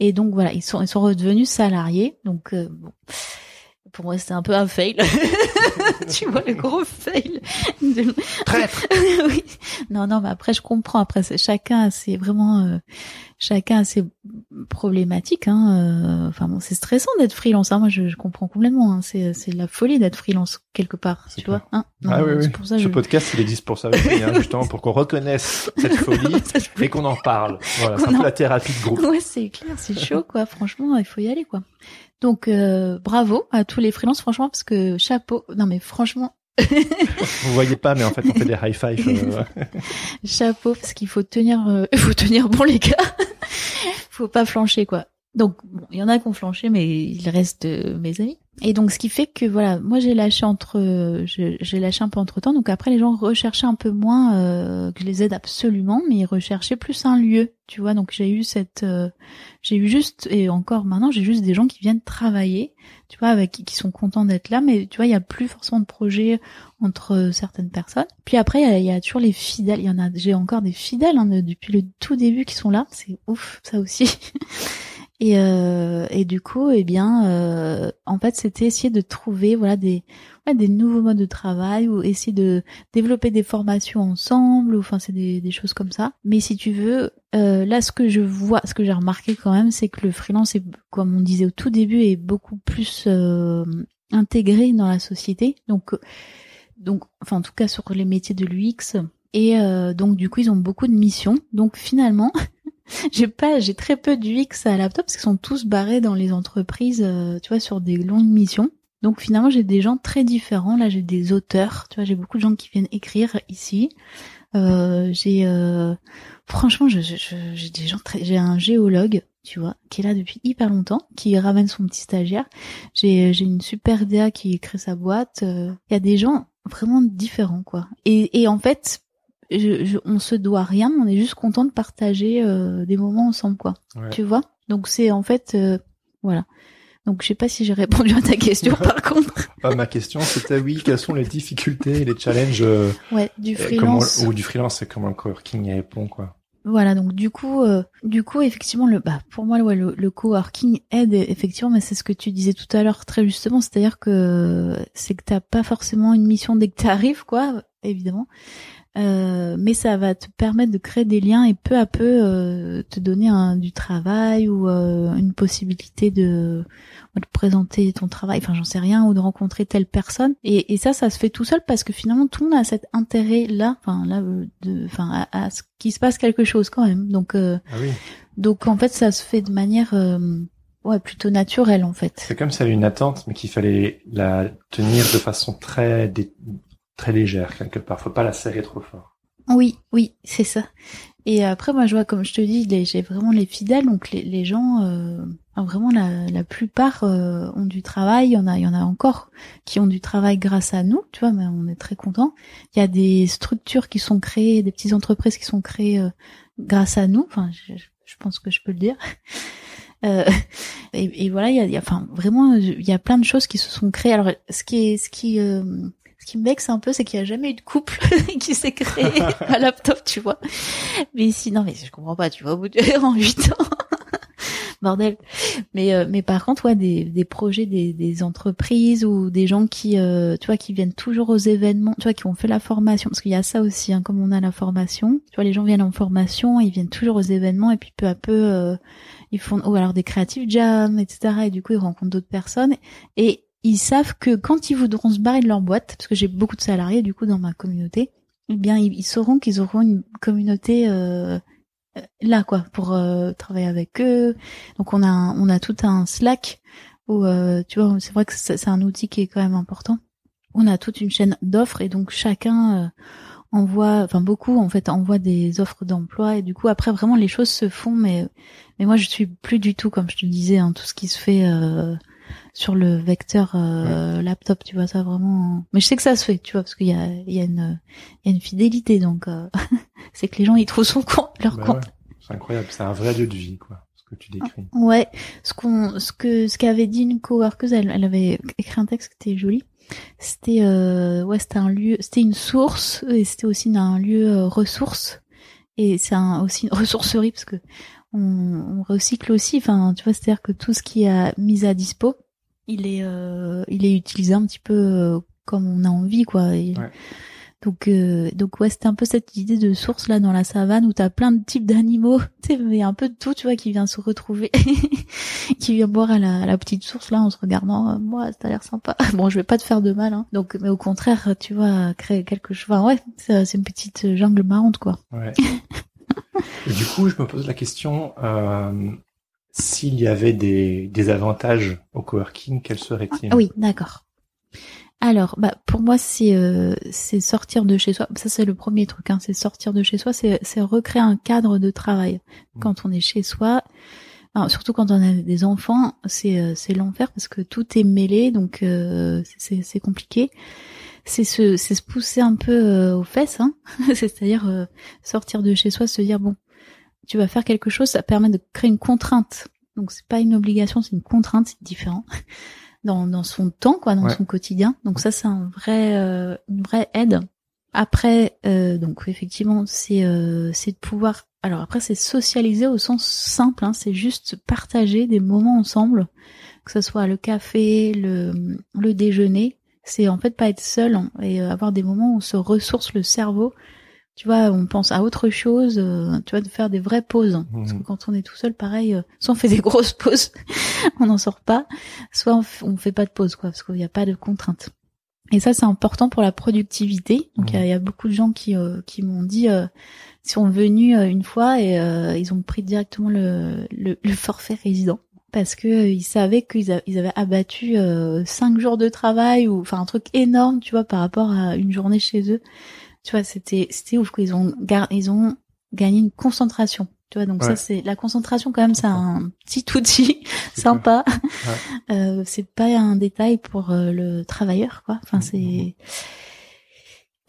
Et donc voilà, ils sont ils sont redevenus salariés. Donc euh, bon pour moi c'était un peu un fail. tu vois le gros fail. De... Traître. oui. Non non mais après je comprends après c'est chacun c'est vraiment euh, chacun a ses problématiques hein. Euh, enfin bon c'est stressant d'être freelance hein. moi je, je, comprends complètement hein. c'est c'est la folie d'être freelance quelque part tu vois hein ah oui oui. Pour ça, Ce podcast il existe pour ça aussi, hein, justement pour qu'on reconnaisse cette folie et qu'on en parle. Voilà c'est un peu la thérapie de groupe. Ouais c'est clair c'est chaud quoi franchement il faut y aller quoi. Donc euh, bravo à tous les freelances, franchement, parce que chapeau. Non mais franchement. Vous voyez pas, mais en fait on fait des high five. Euh, chapeau, parce qu'il faut tenir, euh, il faut tenir bon les gars. faut pas flancher quoi. Donc bon, il y en a qui ont flanché, mais il reste mes amis. Et donc ce qui fait que voilà, moi j'ai lâché entre, j'ai lâché un peu entre temps. Donc après les gens recherchaient un peu moins euh, que je les aide absolument, mais ils recherchaient plus un lieu, tu vois. Donc j'ai eu cette, euh, j'ai eu juste et encore maintenant j'ai juste des gens qui viennent travailler, tu vois, avec qui sont contents d'être là, mais tu vois il y a plus forcément de projets entre certaines personnes. Puis après il y, a toujours les fidèles. Il y en a, j'ai encore des fidèles hein, depuis le tout début qui sont là. C'est ouf ça aussi. Et, euh, et du coup, eh bien, euh, en fait, c'était essayer de trouver voilà des ouais, des nouveaux modes de travail ou essayer de développer des formations ensemble. Ou, enfin, c'est des, des choses comme ça. Mais si tu veux, euh, là, ce que je vois, ce que j'ai remarqué quand même, c'est que le freelance, est, comme on disait au tout début, est beaucoup plus euh, intégré dans la société. Donc, donc, enfin, en tout cas sur les métiers de l'UX. Et euh, donc, du coup, ils ont beaucoup de missions. Donc, finalement. j'ai pas, j'ai très peu d'UX à laptop parce qu'ils sont tous barrés dans les entreprises, euh, tu vois, sur des longues missions. Donc finalement, j'ai des gens très différents. Là, j'ai des auteurs, tu vois, j'ai beaucoup de gens qui viennent écrire ici. Euh, j'ai, euh, franchement, j'ai des gens très, j'ai un géologue, tu vois, qui est là depuis hyper longtemps, qui ramène son petit stagiaire. J'ai, j'ai une super DA qui crée sa boîte. Il y a des gens vraiment différents, quoi. Et, et en fait, je, on se doit rien, on est juste content de partager euh, des moments ensemble, quoi. Tu vois? Donc c'est en fait, euh, voilà. Donc je sais pas si j'ai répondu à ta question par contre. Pas ma question, c'était oui, quelles sont les difficultés et les challenges euh, ouais, du freelance ou du freelance, et comment le coworking y répond quoi. Voilà, donc du coup, du coup, effectivement, le, bah, pour moi, ouais, le, le coworking aide effectivement, mais c'est ce que tu disais tout à l'heure très justement, c'est-à-dire que c'est que t'as pas forcément une mission dès que t'arrives, quoi, évidemment, euh, mais ça va te permettre de créer des liens et peu à peu euh, te donner un, du travail ou euh, une possibilité de, de présenter ton travail, enfin j'en sais rien, ou de rencontrer telle personne. Et, et, ça, ça se fait tout seul parce que finalement tout le monde a cet intérêt là, enfin là, de, enfin à, ce qu'il se passe quelque chose quand même. Donc, ah oui. donc en fait, ça se fait de manière ouais plutôt naturelle en fait. C'est comme avait une attente, mais qu'il fallait la tenir de façon très très légère quelque part. Faut pas la serrer trop fort. Oui, oui, c'est ça. Et après, moi, je vois, comme je te dis, j'ai vraiment les fidèles, donc les, gens, euh, vraiment la, plupart euh, ont du travail. Il y en a, il y en a encore qui ont du travail grâce à nous, tu vois, mais on est très contents. Il y a des structures qui sont créées, des petites entreprises qui sont créées euh, grâce à nous. Enfin, je, je, pense que je peux le dire. Euh, et, et, voilà, il y a, il y a, enfin, vraiment, il y a plein de choses qui se sont créées. Alors, ce qui est, ce qui Ce qui me vexe un peu, c'est qu'il n'y a jamais eu de couple qui s'est créé à laptop, tu vois. Mais sinon, mais je comprends pas, tu vois, au bout de en 8 ans. Bordel. Mais euh, mais par contre, ouais, des, des projets, des, des entreprises ou des gens qui, euh, tu vois, qui viennent toujours aux événements, tu vois, qui ont fait la formation, parce qu'il y a ça aussi, hein, comme on a la formation. Tu vois, les gens viennent en formation, ils viennent toujours aux événements et puis peu à peu, euh, ils font ou alors des creative jams, etc. Et du coup, ils rencontrent d'autres personnes et ils savent que quand ils voudront se barrer de leur boîte, parce que j'ai beaucoup de salariés du coup dans ma communauté, eh bien ils, sauront qu'ils auront une communauté euh, là quoi pour euh, travailler avec eux. Donc on a on a tout un Slack où euh, tu vois c'est vrai que c'est un outil qui est quand même important. On a toute une chaîne d'offres et donc chacun envoie enfin beaucoup en fait envoie des offres d'emploi et du coup après vraiment les choses se font mais mais moi je suis plus du tout comme je te disais hein, tout ce qui se fait sur le vecteur euh, laptop, tu vois ça vraiment. Mais je sais que ça se fait, tu vois, parce qu'il y a, il y a une, il y a une fidélité, donc euh, c'est que les gens ils trouvent son compte, leur bah compte. C'est incroyable, c'est un vrai lieu de vie, quoi, ce que tu décris. Ouais, ce qu'on, ce que, ce qu'avait dit une coworkeuse, elle, elle avait écrit un texte qui était joli. C'était, euh, ouais, c'était un lieu, c'était une source et c'était aussi un lieu euh, ressource. Et c'est un, aussi une ressourcerie parce que on, on recycle aussi. Enfin, tu vois, c'est-à-dire que tout ce qui est mis à dispo, il est euh, il est utilisé un petit peu euh, comme on a envie quoi. Donc euh, donc ouais c'était un peu cette idée de source là dans la savane où t'as plein de types d'animaux, tu sais mais un peu de tout tu vois qui vient se retrouver, qui vient boire à la, la, petite source là en se regardant. moi ça a l'air sympa. Bon je vais pas te faire de mal hein. Donc mais au contraire tu vois créer quelque chose. Enfin ouais c'est une petite jungle marrante quoi. Ouais. Et du coup je me pose la question. Euh s'il y avait des, des avantages au coworking, quels seraient-ils? Ah Oui, d'accord. Alors, bah pour moi c'est euh, c'est sortir de chez soi. Ça c'est le premier truc. Hein, c'est sortir de chez soi. C'est c'est recréer un cadre de travail. Mmh. Quand on est chez soi, surtout quand on a des enfants, c'est euh, c'est l'enfer parce que tout est mêlé, donc euh, c'est c'est compliqué. C'est se c'est se pousser un peu aux fesses. Hein C'est-à-dire sortir de chez soi, se dire bon, tu vas faire quelque chose, ça permet de créer une contrainte. Donc c'est pas une obligation, c'est une contrainte, c'est différent. Dans, dans son temps, quoi, dans son quotidien. Donc ça, c'est un vrai, euh, une vraie aide. Après, euh, donc effectivement, c'est euh, c'est de pouvoir. Alors après, c'est socialiser au sens simple. Hein, c'est juste partager des moments ensemble, que ce soit le café, le le déjeuner. C'est en fait pas être seul hein, et avoir des moments où on se ressource le cerveau tu vois, on pense à autre chose, euh, tu vois, de faire des vraies pauses. Parce que mhm. quand on est tout seul, pareil, euh, soit on fait des grosses pauses, on n'en sort pas, soit on, fait pas de pause, quoi, parce qu'il n'y a pas de contraintes. Et ça, c'est important pour la productivité. Donc, il y, a mhm. beaucoup de gens qui euh, qui m'ont dit, ils sont venus une fois et ils ont pris directement le, le, forfait résident parce que ils savaient qu'ils avaient abattu cinq jours de travail ou enfin un truc énorme, tu vois, par rapport à une journée chez eux tu vois, c'était c'était ouf qu'ils ont ils ont gagné une concentration. Tu vois, donc ça c'est la concentration quand même, c'est un petit outil sympa. Euh, c'est pas un détail pour euh, le travailleur, quoi. Enfin, mm, c'est mm, mm.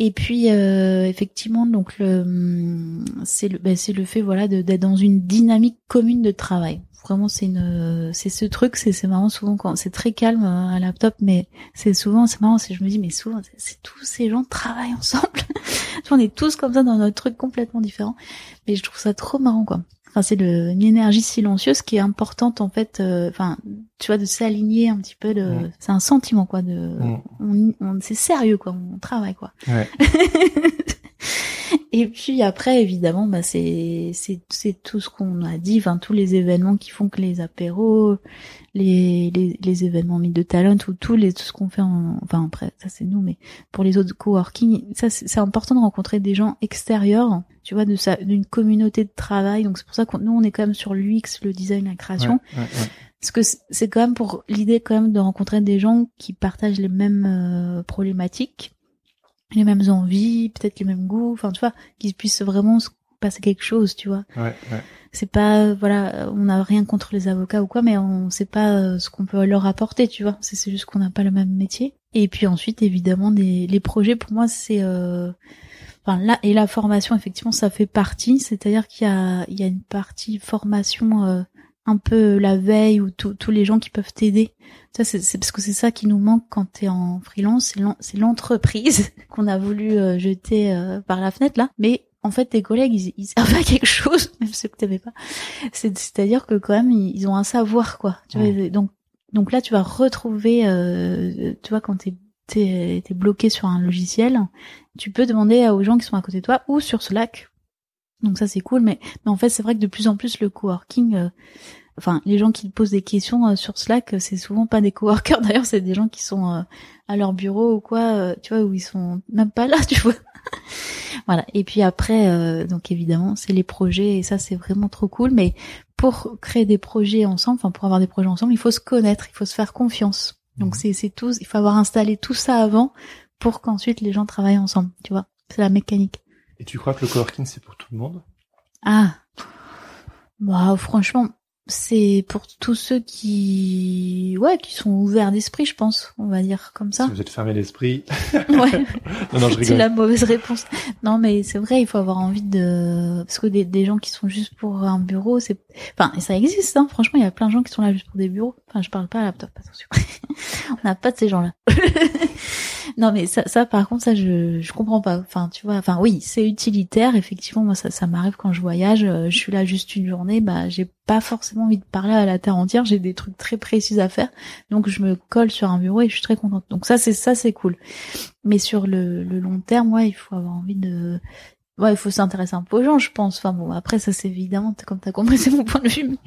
Et puis euh, effectivement, donc le c'est le ben, c'est le fait voilà d'être dans une dynamique commune de travail. Vraiment c'est une c'est ce truc c'est c'est marrant souvent quand c'est très calme euh, à laptop mais c'est souvent c'est marrant c'est je me dis mais souvent c'est tous ces gens travaillent ensemble. On est tous comme ça dans notre truc complètement différent. Mais je trouve ça trop marrant quoi enfin c'est une énergie silencieuse qui est importante en fait euh, enfin tu vois de s'aligner un petit peu de c'est un sentiment quoi de on, on c'est sérieux quoi on travaille quoi. Ouais. Et puis après, évidemment, bah c'est c'est c'est tout ce qu'on a dit, enfin tous les événements qui font que les apéros, les les, les événements mis de talent ou tous les tout ce qu'on fait, en, enfin après ça c'est nous, mais pour les autres coworking, ça c'est important de rencontrer des gens extérieurs, tu vois, de sa d'une communauté de travail. Donc c'est pour ça que nous on est quand même sur l'UX, le design, la création. Parce que c'est quand même pour l'idée quand même de rencontrer des gens qui partagent les mêmes euh, problématiques les mêmes envies, peut-être les mêmes goûts, enfin tu vois, qu'ils puissent vraiment se passer quelque chose, tu vois. Ouais, ouais. C'est pas voilà, on n'a rien contre les avocats ou quoi, mais on sait pas euh, ce qu'on peut leur apporter, tu vois. C'est juste qu'on n'a pas le même métier. Et puis ensuite, évidemment, des, les projets pour moi c'est euh, enfin là et la formation effectivement ça fait partie, c'est-à-dire qu'il y a il y a une partie formation euh, un peu la veille ou tous les gens qui peuvent t'aider. Ça, c'est parce que c'est ça qui nous manque quand t'es en freelance, c'est l'entreprise qu'on a voulu euh, jeter euh, par la fenêtre là. Mais en fait, tes collègues, ils, ils servent à quelque chose, même ceux que t'avais pas. C'est-à-dire que quand même, ils, ont un savoir, quoi. Tu vois, donc, donc là, tu vas retrouver, euh, tu vois, quand t'es t'es es bloqué sur un logiciel, tu peux demander aux gens qui sont à côté de toi ou sur Slack. Donc ça, c'est cool. Mais, mais en fait, c'est vrai que de plus en plus, le coworking, euh, enfin, les gens qui posent des questions euh, sur Slack, c'est souvent pas des coworkers. D'ailleurs, c'est des gens qui sont à leur bureau ou quoi, tu vois, où ils sont même pas là, tu vois. voilà. Et puis après, euh, donc évidemment, c'est les projets et ça c'est vraiment trop cool. Mais pour créer des projets ensemble, enfin pour avoir des projets ensemble, il faut se connaître, il faut se faire confiance. Donc mhm. c'est c'est tout, il faut avoir installé tout ça avant pour qu'ensuite les gens travaillent ensemble. Tu vois, c'est la mécanique. Et tu crois que le coworking c'est pour tout le monde? Ah, bah franchement, c'est pour tous ceux qui ouais qui sont ouverts d'esprit je pense on va dire comme ça. Si vous êtes fermé d'esprit. Ouais. Non, non, je rigole. c'est la mauvaise réponse. Non mais c'est vrai il faut avoir envie de parce que des, des gens qui sont juste pour un bureau c'est enfin ça existe hein. Franchement il y a plein de gens qui sont là juste pour des bureaux. Enfin je parle pas à laptop attention. On n'a pas de ces gens là non mais ça, ça par contre ça je je comprends pas. Enfin tu vois, enfin oui c'est utilitaire effectivement moi ça ça m'arrive quand je voyage, euh, je suis là juste une journée, bah j'ai pas forcément envie de parler à la terre entière, j'ai des trucs très précis à faire, donc je me colle sur un bureau et je suis très contente. Donc ça c'est ça c'est cool. Mais sur le, le long terme, ouais il faut avoir envie de Ouais, il faut s'intéresser un peu aux gens, je pense. Enfin bon, après ça c'est évidemment, comme t'as compris, c'est mon point de vue.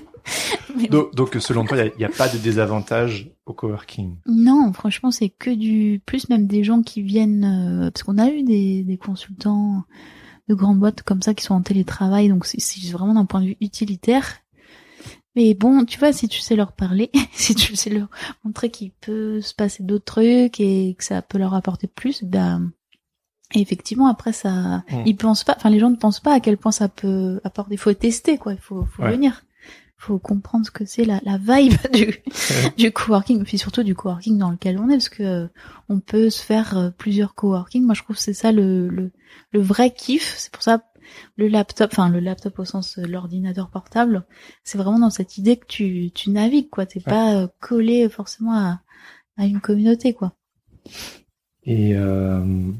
donc, selon toi, il n'y a, pas de désavantage au coworking? Non, franchement, c'est que du plus même des gens qui viennent euh, parce qu'on a eu des, des consultants de grandes boîtes comme ça qui sont en télétravail, donc c'est vraiment d'un point de vue utilitaire. Mais bon, tu vois, si tu sais leur parler, si tu sais leur montrer qu'il peut se passer d'autres trucs et que ça peut leur apporter plus, ben effectivement, après ça, hmm. ils pensent pas, enfin les gens ne pensent pas à quel point ça peut apporter. Il faut tester, quoi. Il faut, faut venir faut comprendre ce que c'est la, la vibe du, du coworking, puis surtout du coworking dans lequel on est, parce que euh, on peut se faire euh, plusieurs coworking. Moi, je trouve que c'est ça le, le, le, vrai kiff. C'est pour ça le laptop, enfin le laptop au sens euh, l'ordinateur portable, c'est vraiment dans cette idée que tu, tu navigues, quoi. T'es pas collé forcément à, à une communauté, quoi. Et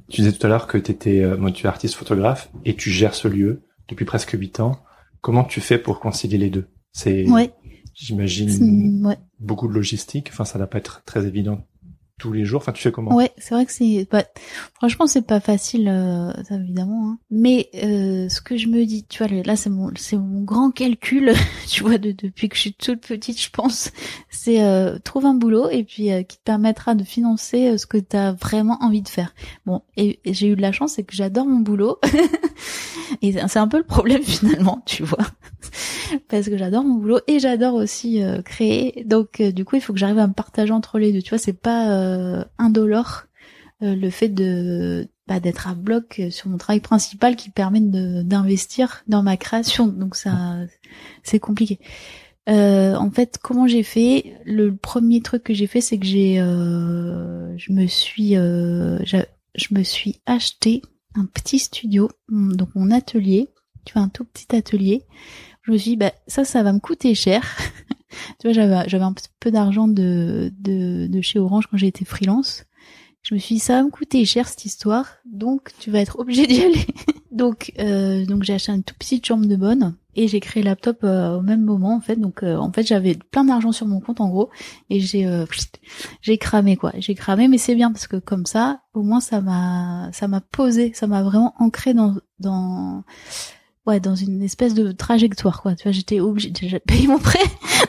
tu disais tout à l'heure que t'étais, moi, tu es artiste photographe et tu gères ce lieu depuis presque huit ans. Comment tu fais pour concilier les deux? C'est, j'imagine, beaucoup de logistique. Enfin, ça va pas être très évident tous les jours. Enfin, tu fais comment? Ouais, c'est vrai que c'est, bah, franchement, c'est pas facile, euh, ça, évidemment. Hein. Mais euh, ce que je me dis, tu vois, là, c'est mon, c'est mon grand calcul. tu vois, de, depuis que je suis toute petite, je pense, c'est euh, trouve un boulot et puis euh, qui te permettra de financer euh, ce que tu as vraiment envie de faire. Bon, et, j'ai eu de la chance, c'est que j'adore mon boulot. et c'est un peu le problème finalement, tu vois, parce que j'adore mon boulot et j'adore aussi créer. Donc, du coup, il faut que j'arrive à me partager entre les deux. Tu vois, c'est pas euh, indolore euh, le fait de bah, d'être à bloc sur mon travail principal qui permet d'investir dans ma création. Donc ça, c'est compliqué. Euh, en fait, comment j'ai fait? Le premier truc que j'ai fait, c'est que j'ai, je me suis, je me suis acheté un petit studio, donc mon atelier. Tu vois, un tout petit atelier. Je me suis dit, bah ça, ça va me coûter cher. tu vois, j'avais, j'avais un peu d'argent de, de, de chez Orange quand j'ai été freelance. Je me suis dit, ça va me coûter cher cette histoire, donc tu vas être obligé d'y aller. donc, euh, donc j'ai acheté une toute petite chambre de bonne et j'ai créé le laptop euh, au même moment en fait. Donc, euh, en fait, j'avais plein d'argent sur mon compte en gros et j'ai euh, j'ai cramé quoi. J'ai cramé, mais c'est bien parce que comme ça, au moins ça m'a ça m'a posé, ça m'a vraiment ancré dans dans ouais dans une espèce de trajectoire quoi. Tu vois j'étais obligée de payer mon prêt.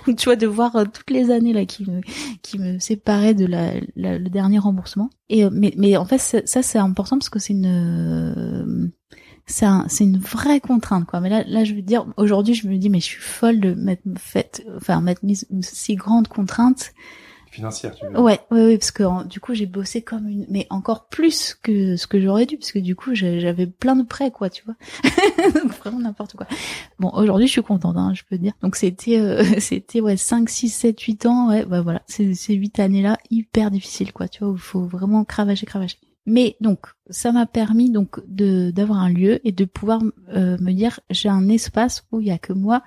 Donc tu vois de voir euh, toutes les années là qui me qui me séparaient de la, le dernier remboursement. Et euh, mais mais en fait ça c'est important parce que c'est une euh, c'est un, c'est une vraie contrainte quoi. Mais là là je veux dire aujourd'hui je me dis mais je suis folle de mettre fait enfin mettre une si grande contrainte financière, tu veux Ouais, ouais, ouais, parce que du coup j'ai bossé comme une, mais encore plus que ce que j'aurais dû, parce que du coup j'avais plein de prêts, quoi, tu vois. Donc vraiment n'importe quoi. Bon, aujourd'hui je suis contente, hein, je peux dire. Donc c'était, euh, c'était ouais 5, 6, 7, 8 ans, ouais, bah voilà, ces, ces 8 années-là hyper difficiles, quoi, tu vois, où il faut vraiment cravacher, cravacher. Mais donc ça m'a permis donc de d'avoir un lieu et de pouvoir euh, me dire j'ai un espace où il y a que moi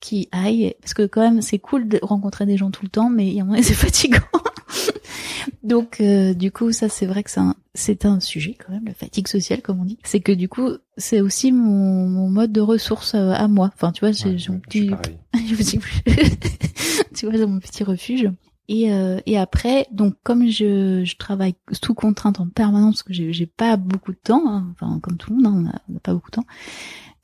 qui aille, parce que quand même c'est cool de rencontrer des gens tout le temps, mais il y a un moment c'est fatigant. Donc euh, du coup ça c'est vrai que c'est un, c'est un sujet quand même la fatigue sociale comme on dit. C'est que du coup c'est aussi mon, mon mode de ressource euh, à moi. Enfin tu vois j'ai Ouais, mon petit tu vois, mon petit refuge. Et, euh, et après, donc comme je, je travaille sous contrainte en permanence, parce que j'ai j'ai pas beaucoup de temps, hein, enfin comme tout le monde, hein, on n'a pas beaucoup de temps,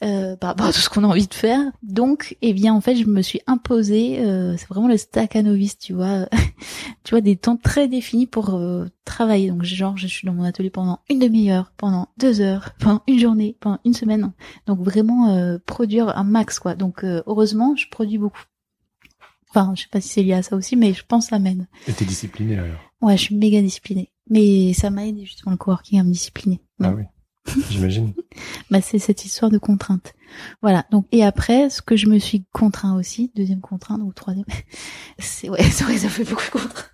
euh, par rapport à tout ce qu'on a envie de faire. Donc, eh bien, en fait, je me suis imposé, euh, c'est vraiment le staccanovis, tu vois, tu vois, des temps très définis pour euh, travailler. Donc, genre, je suis dans mon atelier pendant une demi-heure, pendant deux heures, pendant une journée, pendant une semaine. Donc, vraiment euh, produire un max, quoi. Donc, euh, heureusement, je produis beaucoup. Enfin, je sais pas si c'est lié à ça aussi, mais je pense ça m'aide. Et t'es discipliné alors? Ouais, je suis méga disciplinée. Mais ça m'a aidé justement le coworking à me discipliner. Ah oui. J'imagine. Bah, c'est cette histoire de contrainte. Voilà. Donc, et après, ce que je me suis contraint aussi, deuxième contrainte ou troisième, c'est, ouais, c'est vrai, ça fait beaucoup de contraintes.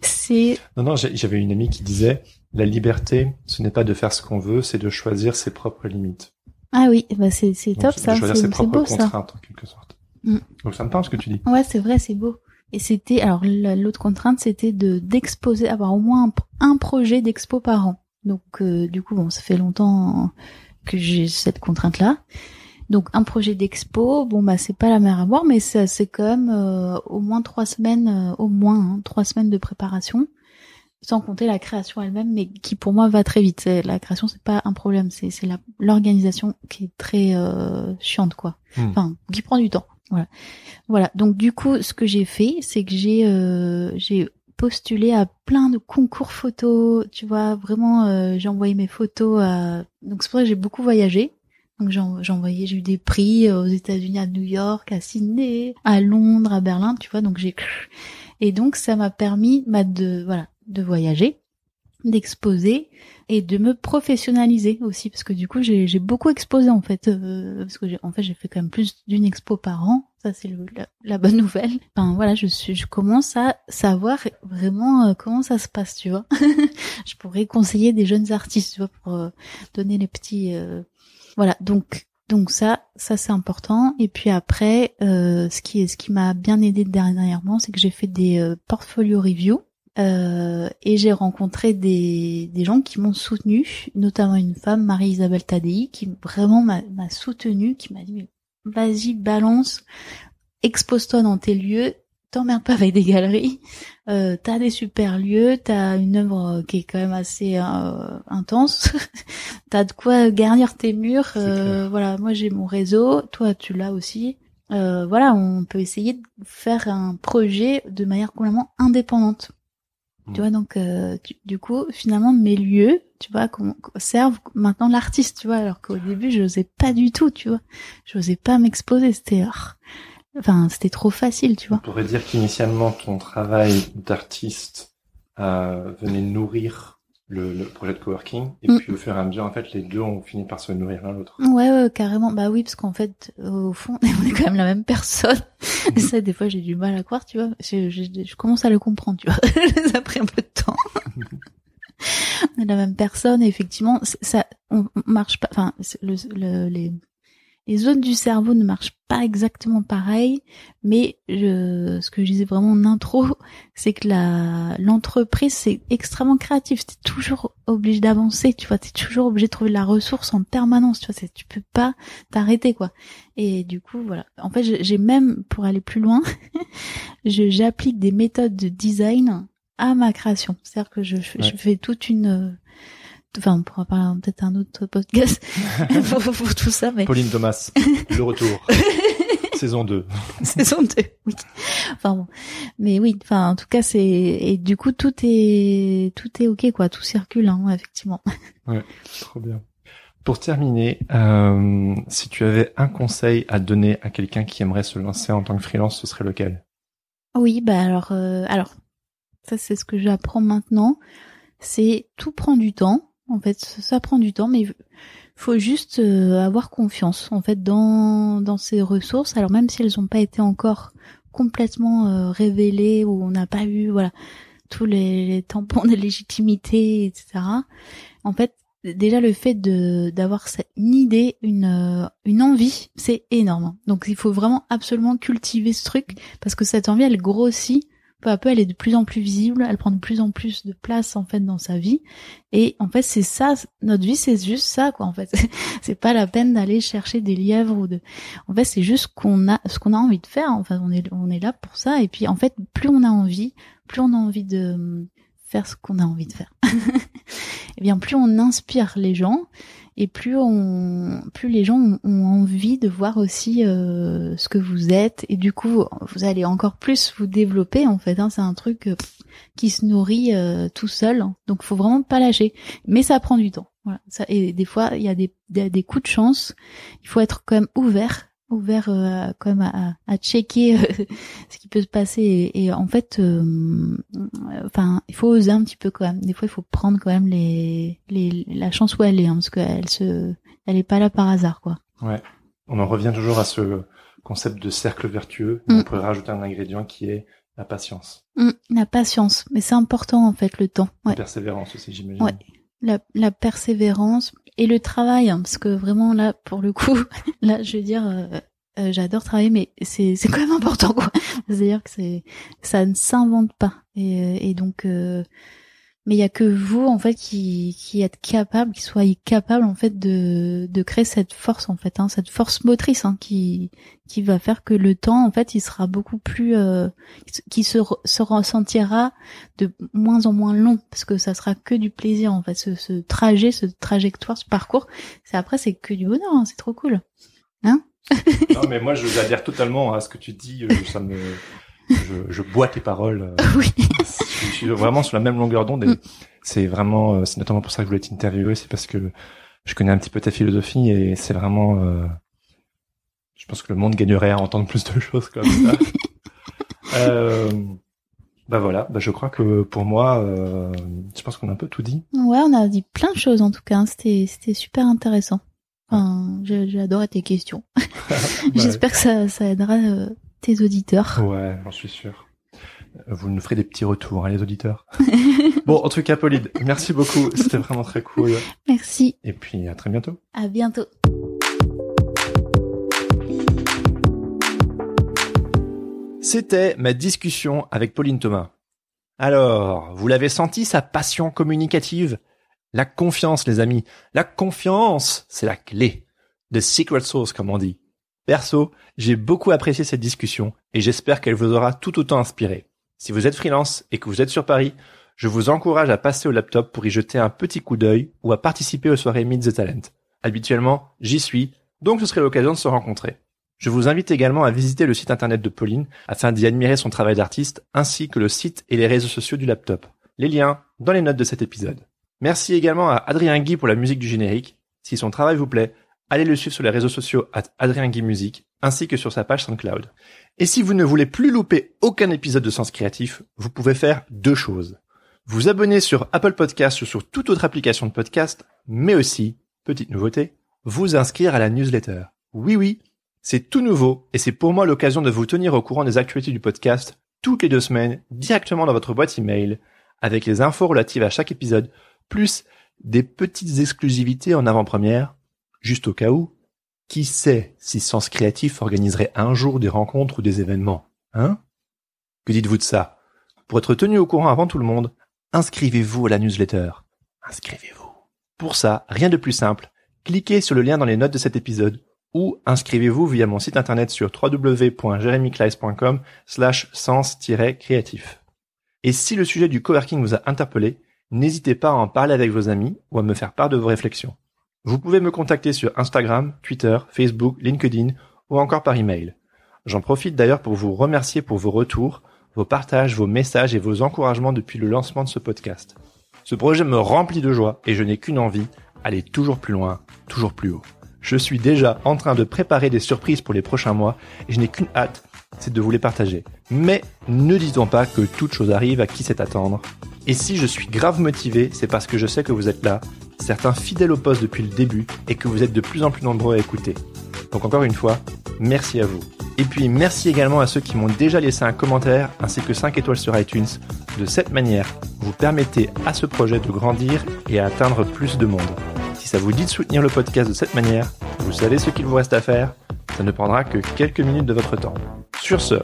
c'est, Non, non, j'avais une amie qui disait la liberté, ce n'est pas de faire ce qu'on veut, c'est de choisir ses propres limites. ah oui, bah, c'est, c'est Donc, top, de ça. choisir C'est, ses propres beau, ça. contraintes en quelque sorte. Mm. Donc ça me parle ce que tu dis. Ouais, c'est vrai, c'est beau. Et c'était, alors, la- l'autre contrainte, c'était de, d'exposer, avoir au moins un, un projet d'expo par an. Donc, euh, du coup, bon, ça fait longtemps que j'ai cette contrainte-là. Donc, un projet d'expo, bon, bah, c'est pas la mer à boire, mais c'est quand même euh, au moins trois semaines, euh, au moins, hein, trois semaines de préparation. Sans compter la création elle-même, mais qui pour moi va très vite. La création, c'est pas un problème, c'est c'est la- l'organisation qui est très euh, chiante, quoi. Hmm. Enfin, qui prend du temps. Voilà. Voilà. Donc du coup, ce que j'ai fait, c'est que j'ai euh, j'ai postulé à plein de concours photos. Tu vois, vraiment, euh, j'ai envoyé mes photos à. Donc c'est pour ça que j'ai beaucoup voyagé. Donc j'ai en- j'ai envoyé, j'ai eu des prix euh, aux États-Unis, à New York, à Sydney, à Londres, à Berlin. Tu vois, donc j'ai et donc ça m'a permis bah, de voilà de voyager, d'exposer et de me professionnaliser aussi parce que du coup j'ai beaucoup exposé en fait euh, parce que en fait j'ai fait quand même plus d'une expo par an ça c'est la, la bonne nouvelle. Enfin voilà je suis je commence à savoir vraiment euh, comment ça se passe tu vois. Je pourrais conseiller des jeunes artistes tu vois pour euh, donner les petits euh, voilà. Donc donc ça ça c'est important. Et puis après euh, ce qui ce qui m'a bien aidé dernièrement c'est que j'ai fait des euh, portfolio reviews euh, et j'ai rencontré des, des gens qui m'ont soutenu, notamment une femme, Marie-Isabelle Tadei, qui vraiment m'a soutenu, qui m'a dit vas-y balance, expose-toi dans tes lieux, t'emmerdes pas avec des galeries, euh, t'as des super lieux, t'as une œuvre qui est quand même assez euh, intense, t'as de quoi garnir tes murs, euh, voilà, moi j'ai mon réseau, toi tu l'as aussi. Euh, voilà, on peut essayer de faire un projet de manière complètement indépendante. Mm. Tu vois, donc euh, tu- du coup, finalement, mes lieux, tu vois, qu'on- qu'on- servent maintenant l'artiste, tu vois, alors qu'au début, je n'osais pas du tout, tu vois. Je n'osais pas m'exposer, c'était... ah, Enfin, c'était trop facile, tu On vois. pourrait dire qu'initialement ton travail d'artiste euh, venait nourrir le, le projet de coworking et Mm. puis au fur et à mesure en fait les deux ont fini par se nourrir l'un l'autre. Ouais, ouais, carrément. Bah oui, parce qu'en fait, au fond, on est quand même la même personne. Et ça, des fois, j'ai du mal à croire, tu vois. Je, je, je commence à le comprendre, tu vois. ça a pris un peu de temps. on est la même personne, et effectivement, ça, on on marche pas, enfin, le, le- les, les zones du cerveau ne marchent pas exactement pareil, mais je, ce que je disais vraiment en intro, c'est que la, l'entreprise, c'est extrêmement créatif. T'es toujours obligé d'avancer, tu vois. T'es toujours obligé de trouver de la ressource en permanence, tu vois. Tu peux pas t'arrêter, quoi. Et du coup, voilà. En fait, j'ai même, pour aller plus loin, j'applique des méthodes de design à ma création. C'est-à-dire que je, fais toute une, enfin, on pourra parler peut-être un autre podcast pour, pour tout ça, mais Pauline Thomas, le retour. Saison 2. saison 2. Oui. Enfin bon. Mais oui, enfin en tout cas c'est et du coup tout est tout est OK quoi, tout circule hein, effectivement. Trop bien. Pour terminer, euh, si tu avais un conseil à donner à quelqu'un qui aimerait se lancer en tant que freelance, ce serait lequel? Oui, bah alors euh, alors ça c'est ce que j'apprends maintenant, c'est tout prend du temps. En fait, ça prend du temps mais faut juste euh, avoir confiance en fait dans dans ces ressources alors même si elles n'ont pas été encore complètement euh, révélées ou on n'a pas eu voilà tous les, les tampons de légitimité etc. En fait, déjà le fait de d'avoir une idée, une euh, une envie, c'est énorme. Donc il faut vraiment absolument cultiver ce truc parce que cette envie elle grossit peu à peu, elle est de plus en plus visible, elle prend de plus en plus de place en fait dans sa vie. Et en fait, c'est ça, notre vie, c'est juste ça quoi. En fait, c'est pas la peine d'aller chercher des lièvres ou de. En fait, c'est juste qu'on a ce qu'on a envie de faire. Enfin, on est on est là pour ça. Et puis en fait, plus on a envie, plus on a envie de faire ce qu'on a envie de faire. et eh bien, plus on inspire les gens et plus on, plus les gens ont, envie de voir aussi euh, ce que vous êtes et du coup vous allez encore plus vous développer en fait. Hein, c'est un truc euh, qui se nourrit euh, tout seul, donc faut vraiment pas lâcher. Mais ça prend du temps. Et des fois il y a des, des coups de chance. Il faut être quand même ouvert ouvert euh, quand même à, à checker euh, ce qui peut se passer. Et, en fait euh, enfin il faut oser un petit peu quand même. Des fois il faut prendre quand même les, les la chance où elle est hein, parce qu'elle se elle est pas là par hasard quoi. Ouais. On en revient toujours à ce concept de cercle vertueux. Mm. on pourrait rajouter un ingrédient qui est la patience. Mm, la patience. Mais c'est important en fait le temps. Ouais. la persévérance aussi j'imagine. Ouais. La, la persévérance et le travail, hein, parce que vraiment là, pour le coup, là, je veux dire, euh, euh, j'adore travailler, mais c'est c'est quand même important, quoi. C'est-à-dire que c'est ça ne s'invente pas, et, euh, et donc mais il y a que vous en fait qui qui êtes capable, qui soyez capable en fait de de créer cette force en fait, hein, cette force motrice hein, qui qui va faire que le temps en fait il sera beaucoup plus euh, qui se se ressentira de moins en moins long parce que ça sera que du plaisir en fait ce, ce trajet, ce trajectoire, ce parcours, c'est après c'est que du bonheur, hein, c'est trop cool, hein. Non mais moi je adhère totalement à ce que tu dis, euh, ça me je, je bois tes paroles. Euh, oui. je suis vraiment sur la même longueur d'onde et mm. c'est vraiment, euh, c'est notamment pour ça que je voulais t'interviewer, c'est parce que je connais un petit peu ta philosophie et c'est vraiment, euh, je pense que le monde gagnerait à entendre plus de choses comme ça. euh, bah voilà, bah je crois que pour moi, euh, je pense qu'on a un peu tout dit. Ouais, on a dit plein de choses en tout cas. Hein. C'était c'était super intéressant. Enfin, j'ai adoré tes questions. J'espère que ça, ça aidera tes auditeurs. Ouais, j'en suis sûr. Vous nous ferez des petits retours, hein, les auditeurs. bon, en tout cas, Pauline, merci beaucoup. C'était vraiment très cool. Merci. Et puis, à très bientôt. À bientôt. C'était ma discussion avec Pauline Thomas. Alors, vous l'avez senti, sa passion communicative? La confiance, les amis. La confiance, c'est la clé. The secret sauce, comme on dit. Perso, j'ai beaucoup apprécié cette discussion et j'espère qu'elle vous aura tout autant inspiré. Si vous êtes freelance et que vous êtes sur Paris, je vous encourage à passer au laptop pour y jeter un petit coup d'œil ou à participer aux soirées Meet the Talent. Habituellement, j'y suis, donc ce serait l'occasion de se rencontrer. Je vous invite également à visiter le site internet de Pauline afin d'y admirer son travail d'artiste ainsi que le site et les réseaux sociaux du laptop. Les liens dans les notes de cet épisode. Merci également à Adrien Guy pour la musique du générique. Si son travail vous plaît, allez le suivre sur les réseaux sociaux at Adrien ainsi que sur sa page SoundCloud. Et si vous ne voulez plus louper aucun épisode de Sens Créatif, vous pouvez faire deux choses. Vous abonner sur Apple Podcasts ou sur toute autre application de podcast, mais aussi, petite nouveauté, vous inscrire à la newsletter. Oui oui, c'est tout nouveau et c'est pour moi l'occasion de vous tenir au courant des actualités du podcast toutes les deux semaines directement dans votre boîte email avec les infos relatives à chaque épisode, plus des petites exclusivités en avant-première Juste au cas où, qui sait si Sens Créatif organiserait un jour des rencontres ou des événements Hein? Que dites-vous de ça? Pour être tenu au courant avant tout le monde, inscrivez-vous à la newsletter. Inscrivez-vous. Pour ça, rien de plus simple, cliquez sur le lien dans les notes de cet épisode ou inscrivez-vous via mon site internet sur www.jeremyclice.com slash sens-créatif. Et si le sujet du coworking vous a interpellé, n'hésitez pas à en parler avec vos amis ou à me faire part de vos réflexions. Vous pouvez me contacter sur Instagram, Twitter, Facebook, LinkedIn ou encore par email. J'en profite d'ailleurs pour vous remercier pour vos retours, vos partages, vos messages et vos encouragements depuis le lancement de ce podcast. Ce projet me remplit de joie et je n'ai qu'une envie, aller toujours plus loin, toujours plus haut. Je suis déjà en train de préparer des surprises pour les prochains mois et je n'ai qu'une hâte, c'est de vous les partager. Mais ne disons pas que toute chose arrive à qui sait attendre. Et si je suis grave motivé, c'est parce que je sais que vous êtes là certains fidèles au poste depuis le début et que vous êtes de plus en plus nombreux à écouter. Donc encore une fois, merci à vous. Et puis merci également à ceux qui m'ont déjà laissé un commentaire ainsi que 5 étoiles sur iTunes. De cette manière, vous permettez à ce projet de grandir et à atteindre plus de monde. Si ça vous dit de soutenir le podcast de cette manière, vous savez ce qu'il vous reste à faire Ça ne prendra que quelques minutes de votre temps. Sur ce,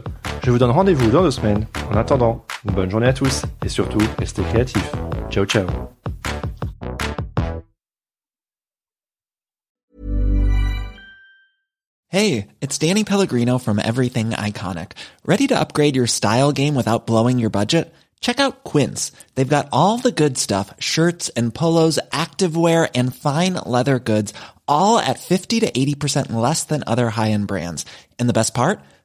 je vous donne rendez-vous dans deux semaines. En attendant, une bonne journée à tous et surtout, restez créatifs. Ciao ciao Hey, it's Danny Pellegrino from Everything Iconic. Ready to upgrade your style game without blowing your budget? Check out Quince. They've got all the good stuff, shirts and polos, activewear and fine leather goods, all at 50 to 80% less than other high-end brands. And the best part?